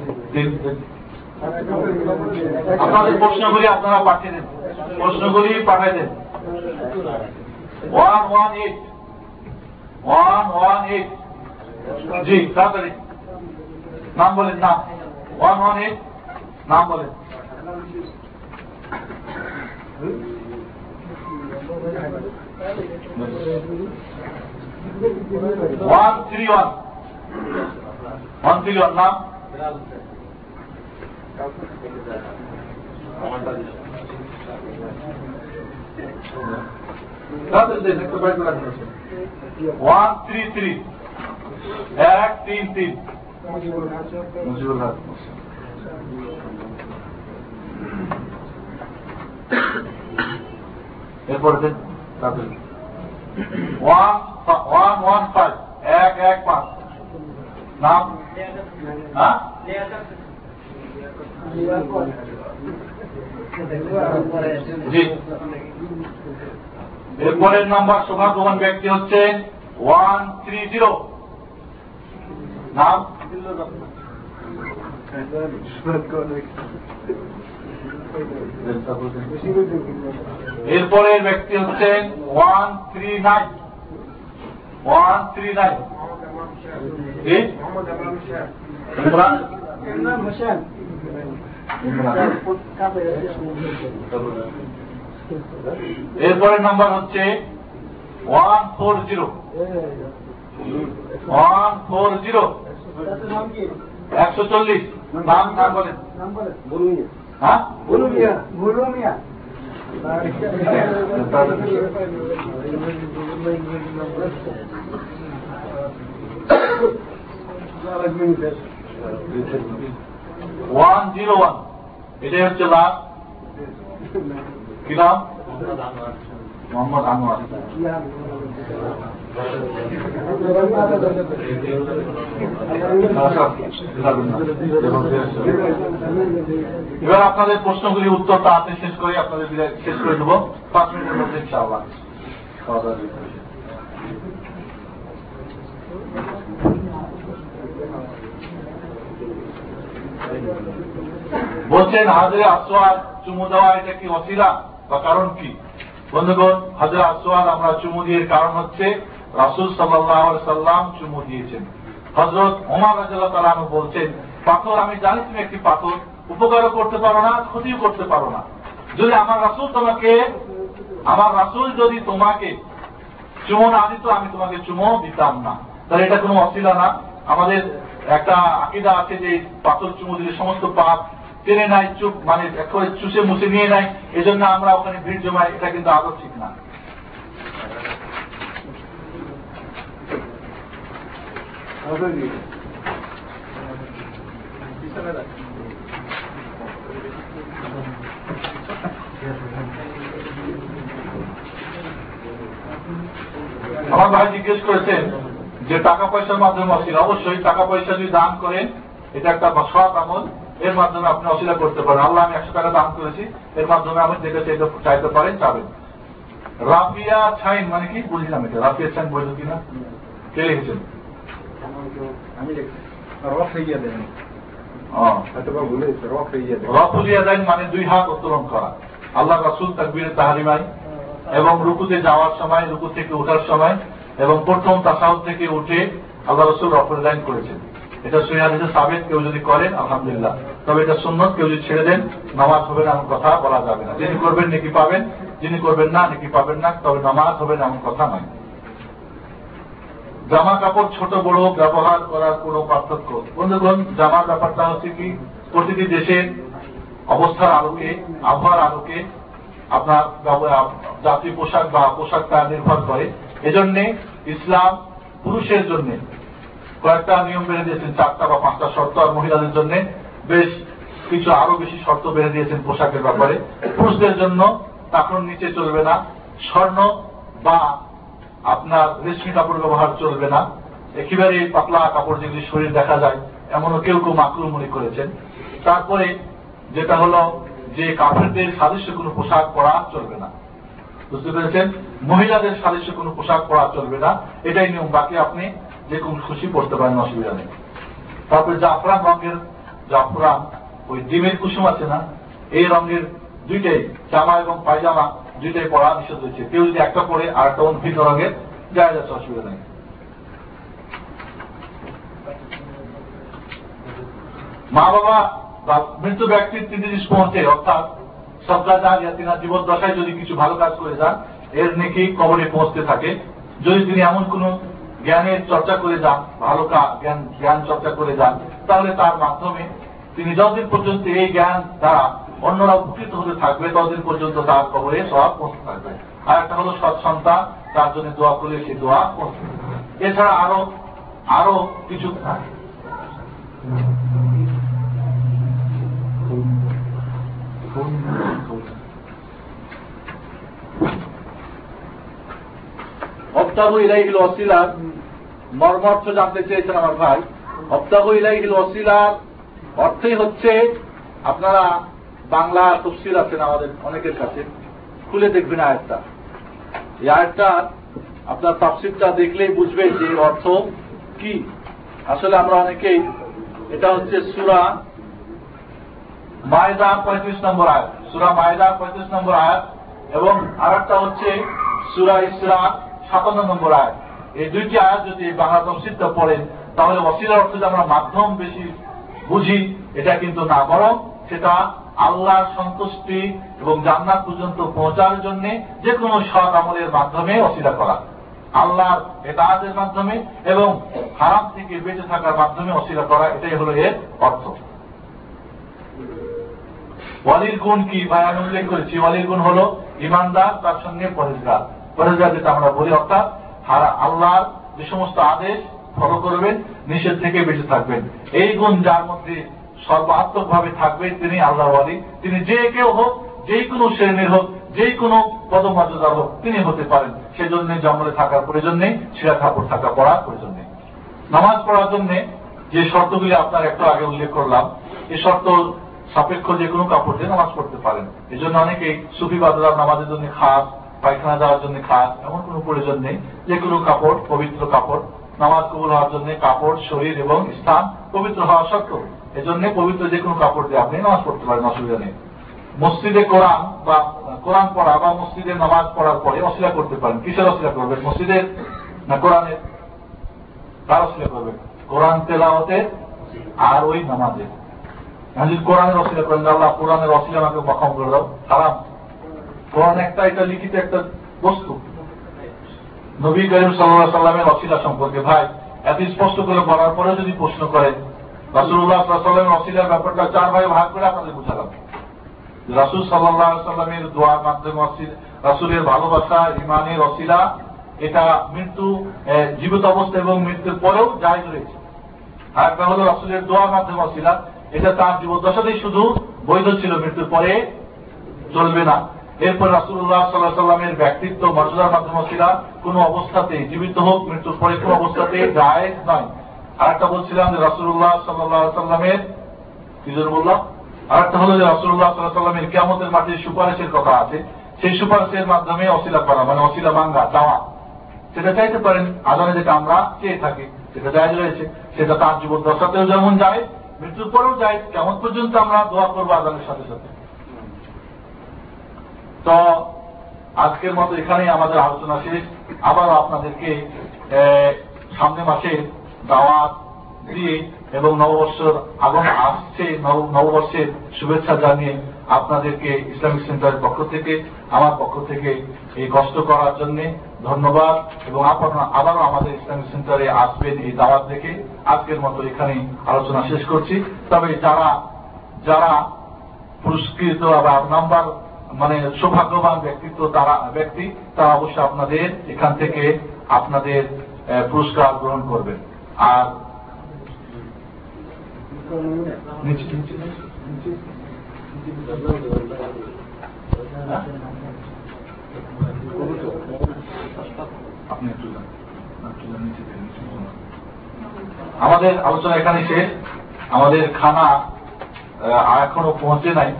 আপনাদের প্রশ্নগুলি আপনারা পাঠিয়ে দেন। প্রশ্নগুলি পাঠিয়ে দেন। One one, eight. One one, eight. জি, তাড়াতাড়ি। নাম বলেন, নাম। One one, eight. নাম বলেন। One, three, one. One, three, one. নাম? তাড়াতাড়ি দেন একটু বাইরে করে রাখুন। ওয়ান থ্রি থ্রি এক তিন তিন মুজিবুল হক এরপরে দেন তাড়াতাড়ি ওয়ান ওয়ান ওয়ান ফাইভ এক এক পাঁচ নাম হ্যাঁ জি। এরপরের নাম্বার সৌভাগ্যবান ব্যক্তি হচ্ছেন ওয়ান থ্রি জিরো। নাম? এরপরের ব্যক্তি হচ্ছেন one three nine. One three nine. Imran এরপরের নাম্বার হচ্ছে one four zero one four zero একশো চল্লিশ। নাম নাম বলেন। হ্যাঁ? One zero one. এটাই হচ্ছে লাভ কি নাম? মোহাম্মদ আনোয়ার। এবার আপনাদের প্রশ্নগুলি উত্তর তাড়াতাড়ি শেষ করে, আপনাদের শেষ করে দেবো পাঁচ মিনিটের মধ্যে ইনশাআল্লাহ খাওয়া দাওয়া দিতে হবে। বলছেন, হাজরে আসওয়াদ চুমু দেওয়া এটা কি অসিলা বা কারণ কি? বন্ধুগণ, হাজরে আসওয়াদ আমরা চুমু দিয়ে কারণ হচ্ছে, রাসুল সাল্লাহ সাল্লাম চুমু দিয়েছেন। হজরত ওমর রাজাল্লাহ তালাম বলছেন, পাথর, আমি জানি তুমি একটি পাথর, উপকারও করতে পারো না, ক্ষতিও করতে পারো না। যদি আমার রাসুল তোমাকে, আমার রাসুল যদি তোমাকে চুমো না দিত, আমি তোমাকে চুমো দিতাম না। তাহলে এটা কোনো অসিলা না। আমাদের একটা আকিদা আছে যে পাথর চুমু দিলে সমস্ত পাপ টেনে নেয়, চুপ মানে একেবারে চুষে মুছে নিয়ে নেয়। এজন্য আমরা ওখানে ভিড় জমাই এটা কিন্তু আদৌ ঠিক না। আমার ভাই জিজ্ঞেস করেছেন যে টাকা পয়সার মাধ্যমে অসিল অবশ্যই টাকা পয়সা যদি দান করেন এটা একটা সৎ আমল। এর মাধ্যমে আপনি অশিলা করতে পারেন। আল্লাহ আমি একশো টাকা দান করেছি। এর মাধ্যমে আমি যেটা চাইতে চাইতে পারেন চাবেন। রাফিয়া ছাইন মানে কি? বুঝলাম এটা। রাফিয়া ছাইন বলল কিনা? কে লিখেছেন? আমি দেন। মানে দুই হাত উত্তোলন করা। আল্লাহ রাসুল তাকবীরে তাহারিমাই এবং রুকুতে যাওয়ার সময় রুকু থেকে ওঠার সময় এবং প্রথম তাসাউদ থেকে উঠে আল্লাহ রসুল রফুল লাইন করেছেন। এটা সুইহাদিসে সাবেদ কেউ যদি করেন, আলহামদুলিল্লাহ। তবে এটা সুন্নত কেউ যদি ছেড়ে দেন, নামাজ হবে না এমন কথা বলা যাবে না। যিনি করবেন, নাকি পাবেন, যিনি করবেন না, নাকি পাবেন না, তবে নামাজ হবে না এমন কথা নয়। জামা কাপড় ছোট, বড়, ব্যবহার করার কোন পার্থক্য। বন্ধুগণ, জামার ব্যাপারটা হচ্ছে কি, প্রতিটি দেশের অবস্থার আলোকে, আবহাওয়ার আলোকে আপনার জাতীয় পোশাক বা পোশাকটা নির্ভর করে। এজন্যে ইসলাম পুরুষের জন্য কয়েকটা নিয়ম বেড়ে দিয়েছেন, চারটা বা পাঁচটা শর্ত, আর মহিলাদের জন্য বেশ কিছু আরও বেশি শর্ত বেড়ে দিয়েছেন পোশাকের ব্যাপারে। পুরুষদের জন্য তখন নিচে চলবে না, স্বর্ণ বা আপনার রেশমি কাপড় ব্যবহার চলবে না। একেবারে পাতলা কাপড় যেগুলি শরীর দেখা যায়, এমনও কেউ কেউ মাকরু মনে করেছেন। তারপরে যেটা হলো যে কাফেরদের সাদৃশ্য কোনো পোশাক পরা চলবে না। বুঝতে পেরেছেন? মহিলাদের সাদৃশ্য কোনো পোশাক পরা চলবে না। এটাই নিয়ম। বাকি আপনি যে কোন খুশি পড়তে পারেন, অসুবিধা নেই। তারপরে জাফরান রঙের জাফরান, ওই ডিমের কুসুম আছে না? এই রঙের দুইটাই, জামা এবং পায়জামা দুইটাই পরা নিষেধ হয়েছে। কেউ যদি একটা পরে আর একটা অন্য ভিন্ন রঙের যায় যাচ্ছে অসুবিধা নেই। মা বাবা বা মৃত ব্যক্তির তিন জিনিস পৌঁছে, অর্থাৎ সবকাজ আজ তিনা জীবন দশায় যদি কিছু ভালো কাজ করে যান, এর নেকি কবরে পৌঁছতে থাকে। যদি তিনি এমন কোন জ্ঞানের চর্চা করে যান, ভালো জ্ঞান জ্ঞান চর্চা করে যান, তাহলে তার মাধ্যমে তিনি যতদিন পর্যন্ত এই জ্ঞান দ্বারা অন্যরা উপকৃত হতে থাকবে, ততদিন পর্যন্ত তার কবরে সব পৌঁছতে থাকবে। আর একটা হলো সৎ সন্তান, তার জন্য দোয়া করলে সেই দোয়া পৌঁছতে এছাড়া আরও আরও কিছু অপ্তাহ ইলাইহিল ওয়াসিলার মর্মার্থ জানতে চেয়েছেন আমার ভাই। অপ্তাহ ইলাইহিল ওয়াসিলার অর্থই হচ্ছে, আপনারা বাংলা তফসিল আছেন আমাদের অনেকের কাছে, খুলে দেখবেন আয়াতটা। এই আয়াতটা আপনার তাফসিরটা দেখলেই বুঝবেন যে অর্থ কি। আসলে আমরা অনেকেই, এটা হচ্ছে সুরা মায়দা পঁয়ত্রিশ নম্বর আয়াত। সুরা মায়দা পঁয়ত্রিশ নম্বর আয়াত এবং আর হচ্ছে সুরা ইসরা সাতান্ন নম্বর আয়াত। এই দুইটি আয়াত যদি বাংলা তফসিলটা পড়েন, তাহলে অসিলার অর্থ আমরা মাধ্যম বেশি বুঝি, এটা কিন্তু না, বরং সেটা আল্লাহর সন্তুষ্টি এবং জান্নাত পর্যন্ত পৌঁছার জন্য যে কোনো সৎ আমলের মাধ্যমে অসিলা করা। আল্লাহর এতাহাতের মাধ্যমে এবং হারাম থেকে বেঁচে থাকার মাধ্যমে অসিলা করা, এটাই হলো এর অর্থ। ওয়ালির গুণ কি? ভাই, আমি উল্লেখ করেছি, ওয়ালির গুণ হলো ইমানদার, তার সঙ্গে পরেজগার পরেজগার যেটা আমরা বলি, অর্থাৎ হারা আল্লাহর যে সমস্ত আদেশ ফলো করবেন, নিষেধ থেকে বেঁচে থাকবেন। এই গুণ যার মধ্যে সর্বাত্মক ভাবে থাকবেন তিনি আল্লাহ ওয়ালি। তিনি যে কেউ হোক, যেই কোনো শ্রেণির হোক, যেই কোনো পদমর্যাদার হোক, তিনি হতে পারেন। সেজন্য জঙ্গলে থাকার প্রয়োজন নেই ছেঁড়া কাপড় থাকা পড়ার প্রয়োজন নেই। নামাজ পড়ার জন্য যে শর্তগুলি আপনার একটু আগে উল্লেখ করলাম এই শর্ত সাপেক্ষ যে কোনো কাপড় দিয়ে নামাজ পড়তে পারেন। এই জন্য অনেকেই সুফি বাদরা নামাজের জন্য খাস পায়খানা যাওয়ার জন্য খাস, এমন কোনো প্রয়োজন নেই। যে কোনো কাপড়, পবিত্র কাপড়, নামাজ কবুল হওয়ার জন্য কাপড়, শরীর এবং স্থান পবিত্র হওয়া শর্ত এজন্য পবিত্র যে কোনো কাপড় দিয়ে আপনি নামাজ পড়তে পারেন, অসুবিধা নেই। মসজিদে কোরআন বা কোরআন পড়া বা মসজিদে নামাজ পড়ার পরে অসিলা করতে পারেন। কিসের অসিলা করবেন? মসজিদের না কোরআনের? কার অসিলা করবেন? কোরআন তেলাওয়াতের আর ওই নামাজের। যদি কোরআনের অসিলা করেন আল্লাহ, কোরআনের অসিলা আমাকে মক্ষম করে দাও। হারাম। কোরআন একটা, এটা লিখিত একটা বস্তু। নবী করিম সাল্লাহ সাল্লামের অসিলা সম্পর্কে, ভাই, এত স্পষ্ট করে বলার পরে যদি প্রশ্ন করেন রাসুল্লাহ সাল্লামের অসিলার ব্যাপারটা চার ভাই ভাগ করে আপনাদের বুঝালাম। রাসুল সাল্লাহ সাল্লামের দোয়ার মাধ্যমে রাসুলের ভালোবাসা ইমানের অসিলা এটা মৃত্যু জীবিত অবস্থা এবং মৃত্যুর পরেও জায়জ রয়েছে। আর একটা হলো রাসুলের দোয়ার মাধ্যমে অসিলা এটা তার জীবদ্দশাতেই শুধু বৈধ ছিল, মৃত্যুর পরে চলবে না। এরপর রাসুল্লাহ সাল্লাহ সাল্লামের ব্যক্তিত্ব মর্যাদার মাধ্যমে ছিল, কোন অবস্থাতে জীবিত হোক, মৃত্যুর পরে কোন অবস্থাতে জায়েজ নয়। আর একটা বলছিলাম যে রসুল্লাহ সাল্লাহ সাল্লামের কি জন্য বললাম? আর একটা হলো যে রসুল্লাহ সাল্লাহ সাল্লামের কেমতের মাঠে সুপারিশের কথা আছে। সেই সুপারিশের মাধ্যমে অশিলা করা মানে অশিলা ভাঙ্গা চাওয়া সেটা চাইতে পারেন, আদানে যেটা আমরা চেয়ে থাকি, সেটা জায়জ রয়েছে, সেটা তার যুবক দশাতেও যেমন যায়, মৃত্যুর পরেও যায়, কেমন পর্যন্ত আমরা দোয়া করব আদানের সাথে সাথে। তো আজকের মতো এখানেই আমাদের আলোচনা শেষ। আবারও আপনাদেরকে সামনে মাসে দাওয়াত দিয়ে এবং নববর্ষের আগম আসছে নববর্ষের শুভেচ্ছা জানিয়ে আপনাদেরকে ইসলামিক সেন্টারের পক্ষ থেকে, আমার পক্ষ থেকে এই কষ্ট করার জন্য ধন্যবাদ এবং আপনারা আবারও আমাদের ইসলামিক সেন্টারে আসবেন এই দাওয়াত দেখে। আজকের মতো এখানে আলোচনা শেষ করছি। তবে যারা যারা পুরস্কৃত বা নাম্বার মানে সৌভাগ্যবান ব্যক্তিত্ব তারা, ব্যক্তি, তারা অবশ্যই আপনাদের এখান থেকে আপনাদের পুরস্কার গ্রহণ করবেন আর আমাদের আলোচনা এখানে শেষ। আমাদের খানা এখনও পৌঁছে নাই।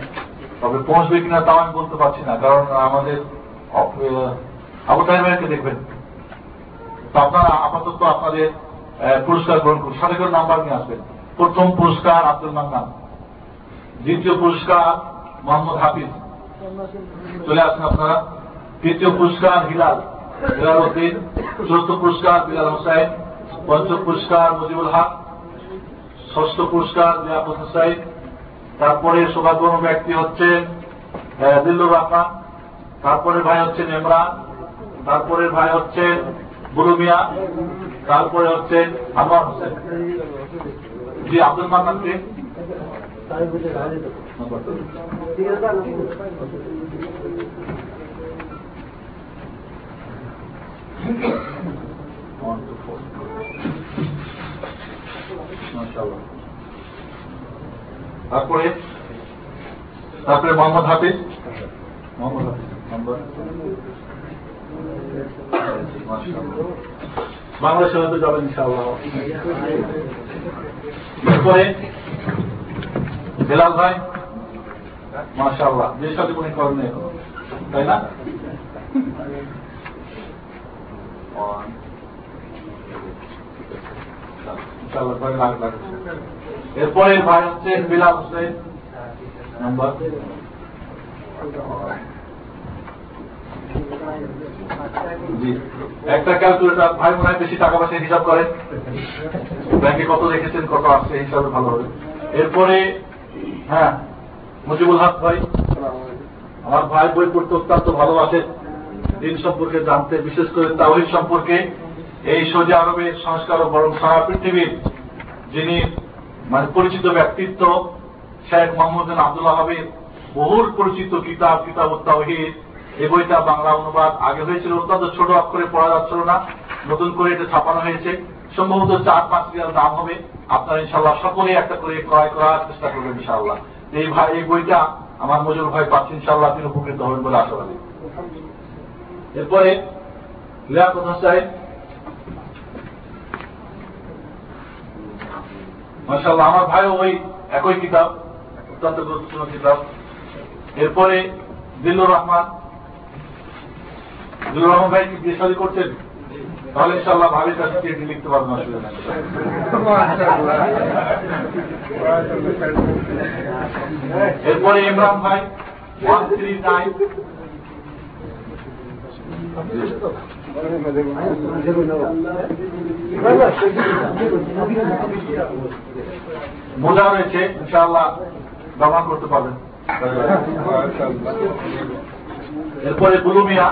তবে পৌঁছবে কিনা তাও আমি বলতে পারছি না, কারণ আমাদের আবু দেখবেন। আপনারা আপাতত আপনাদের পুরস্কার গ্রহণ করুন। সাথে করে নাম্বার নিয়ে আসবেন। প্রথম পুরস্কার আব্দুল মান্নান, দ্বিতীয় পুরস্কার মোহাম্মদ হাফিজ। চলে আসেন আপনারা। তৃতীয় পুরস্কার হিলাল হিলাল উদ্দিন। চতুর্থ পুরস্কার বিলাল হোসাইন। পঞ্চম পুরস্কার মুজিবুল হক। ষষ্ঠ পুরস্কার লিয়াকুত হুসাইন তারপরে সৌভাগ্যবান ব্যক্তি হচ্ছে দিল্লুর রহমান তারপরে ভাই হচ্ছেন ইমরান তারপরে ভাই হচ্ছে বুলুমিয়া তারপরে হচ্ছে আনোয়ার হোসেন। জি, আব্দুল মান্নান কে? তারপরে তারপরে মোহাম্মদ হাফিজ। মোহাম্মদ হাফিজ যাবেন বেলাল ভাই। যে সাথে কোনো নেই তাই না? এরপরে ভাই হচ্ছেন বিলাল হোসেন। নাম্বার। একটা ক্যালকুলেটার, ভাই মনে হয় বেশি টাকা পয়সা হিসাব করেন ব্যাংকে কত রেখেছেন, কত আসছে হিসাবে ভালো হবে। এরপরে হ্যাঁ মুজিবুল হক ভাই। আমার ভাই বই পড়তে অত্যন্ত ভালোবাসে দিন সম্পর্কে জানতে, বিশেষ করে তাহিদ সম্পর্কে। এই সৌদি আরবের সংস্কার বরং সারা পৃথিবীর যিনি মানে পরিচিত ব্যক্তিত্ব শেখ মোহাম্মদ আবদুল্লাহ হাবিব, বহুল পরিচিত কিতাব কিতাব তাহিদ এই বইটা বাংলা অনুবাদ আগে হয়েছিল, অত্যন্ত ছোট অক্ষরে পড়া যাচ্ছিল না, নতুন করে এটা ছাপানো হয়েছে। সম্ভবত চার পাঁচ রিয়াল দাম হবে। আপনারা ইনশাল্লাহ সকলে একটা করে ক্রয় করার চেষ্টা করবেন ইনশাল্লাহ এই ভাই এই বইটা আমার মজুর ভাই পাচ্ছি ইনশাল্লাহ তিনি উপকৃত হবেন বলে আশাবাদী এরপরে লিয়াকত হোসাইন মাসাল্লাহ আমার ভাইও ওই একই কিতাব, অত্যন্ত গুরুত্বপূর্ণ কিতাব। এরপরে দিল্লুর রহমান। দিল্লুর রহমান ভাই কি বিয়ে করছেন? তাহলে ইনশাল্লাহ ভাবির কাছে চিঠি লিখতে পারবেন অসুবিধা এরপরে ইমরান ভাই ওয়ান থ্রি নাইন মোজা রয়েছে ইনশাআল্লাহ ব্যবহার করতে পারবেন। এরপরে বুলুমিয়া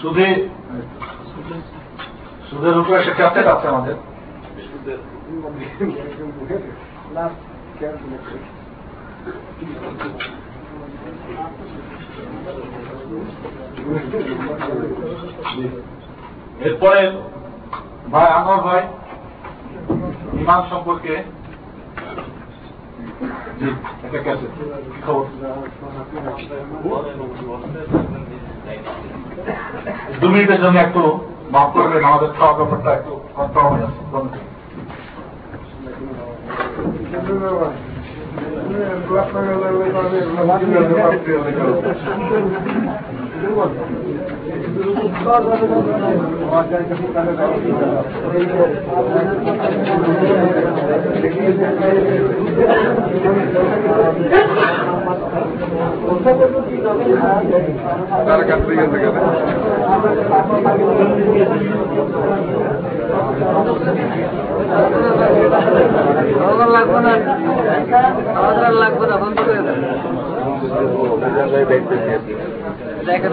সুদে সুদের উপরে একটা ক্যাসেট আছে আমাদের। এরপরে ভাই, আমার ভাই ইমান সম্পর্কে দু মিনিটের জন্য একটু মাফ করবেন, আমাদের খাওয়া ব্যাপারটা একটু কন্ট্রোল হয়ে যাচ্ছে سارا کرتے ہیں লাগবে না। লাগবে না বন্ধ করে দেখেন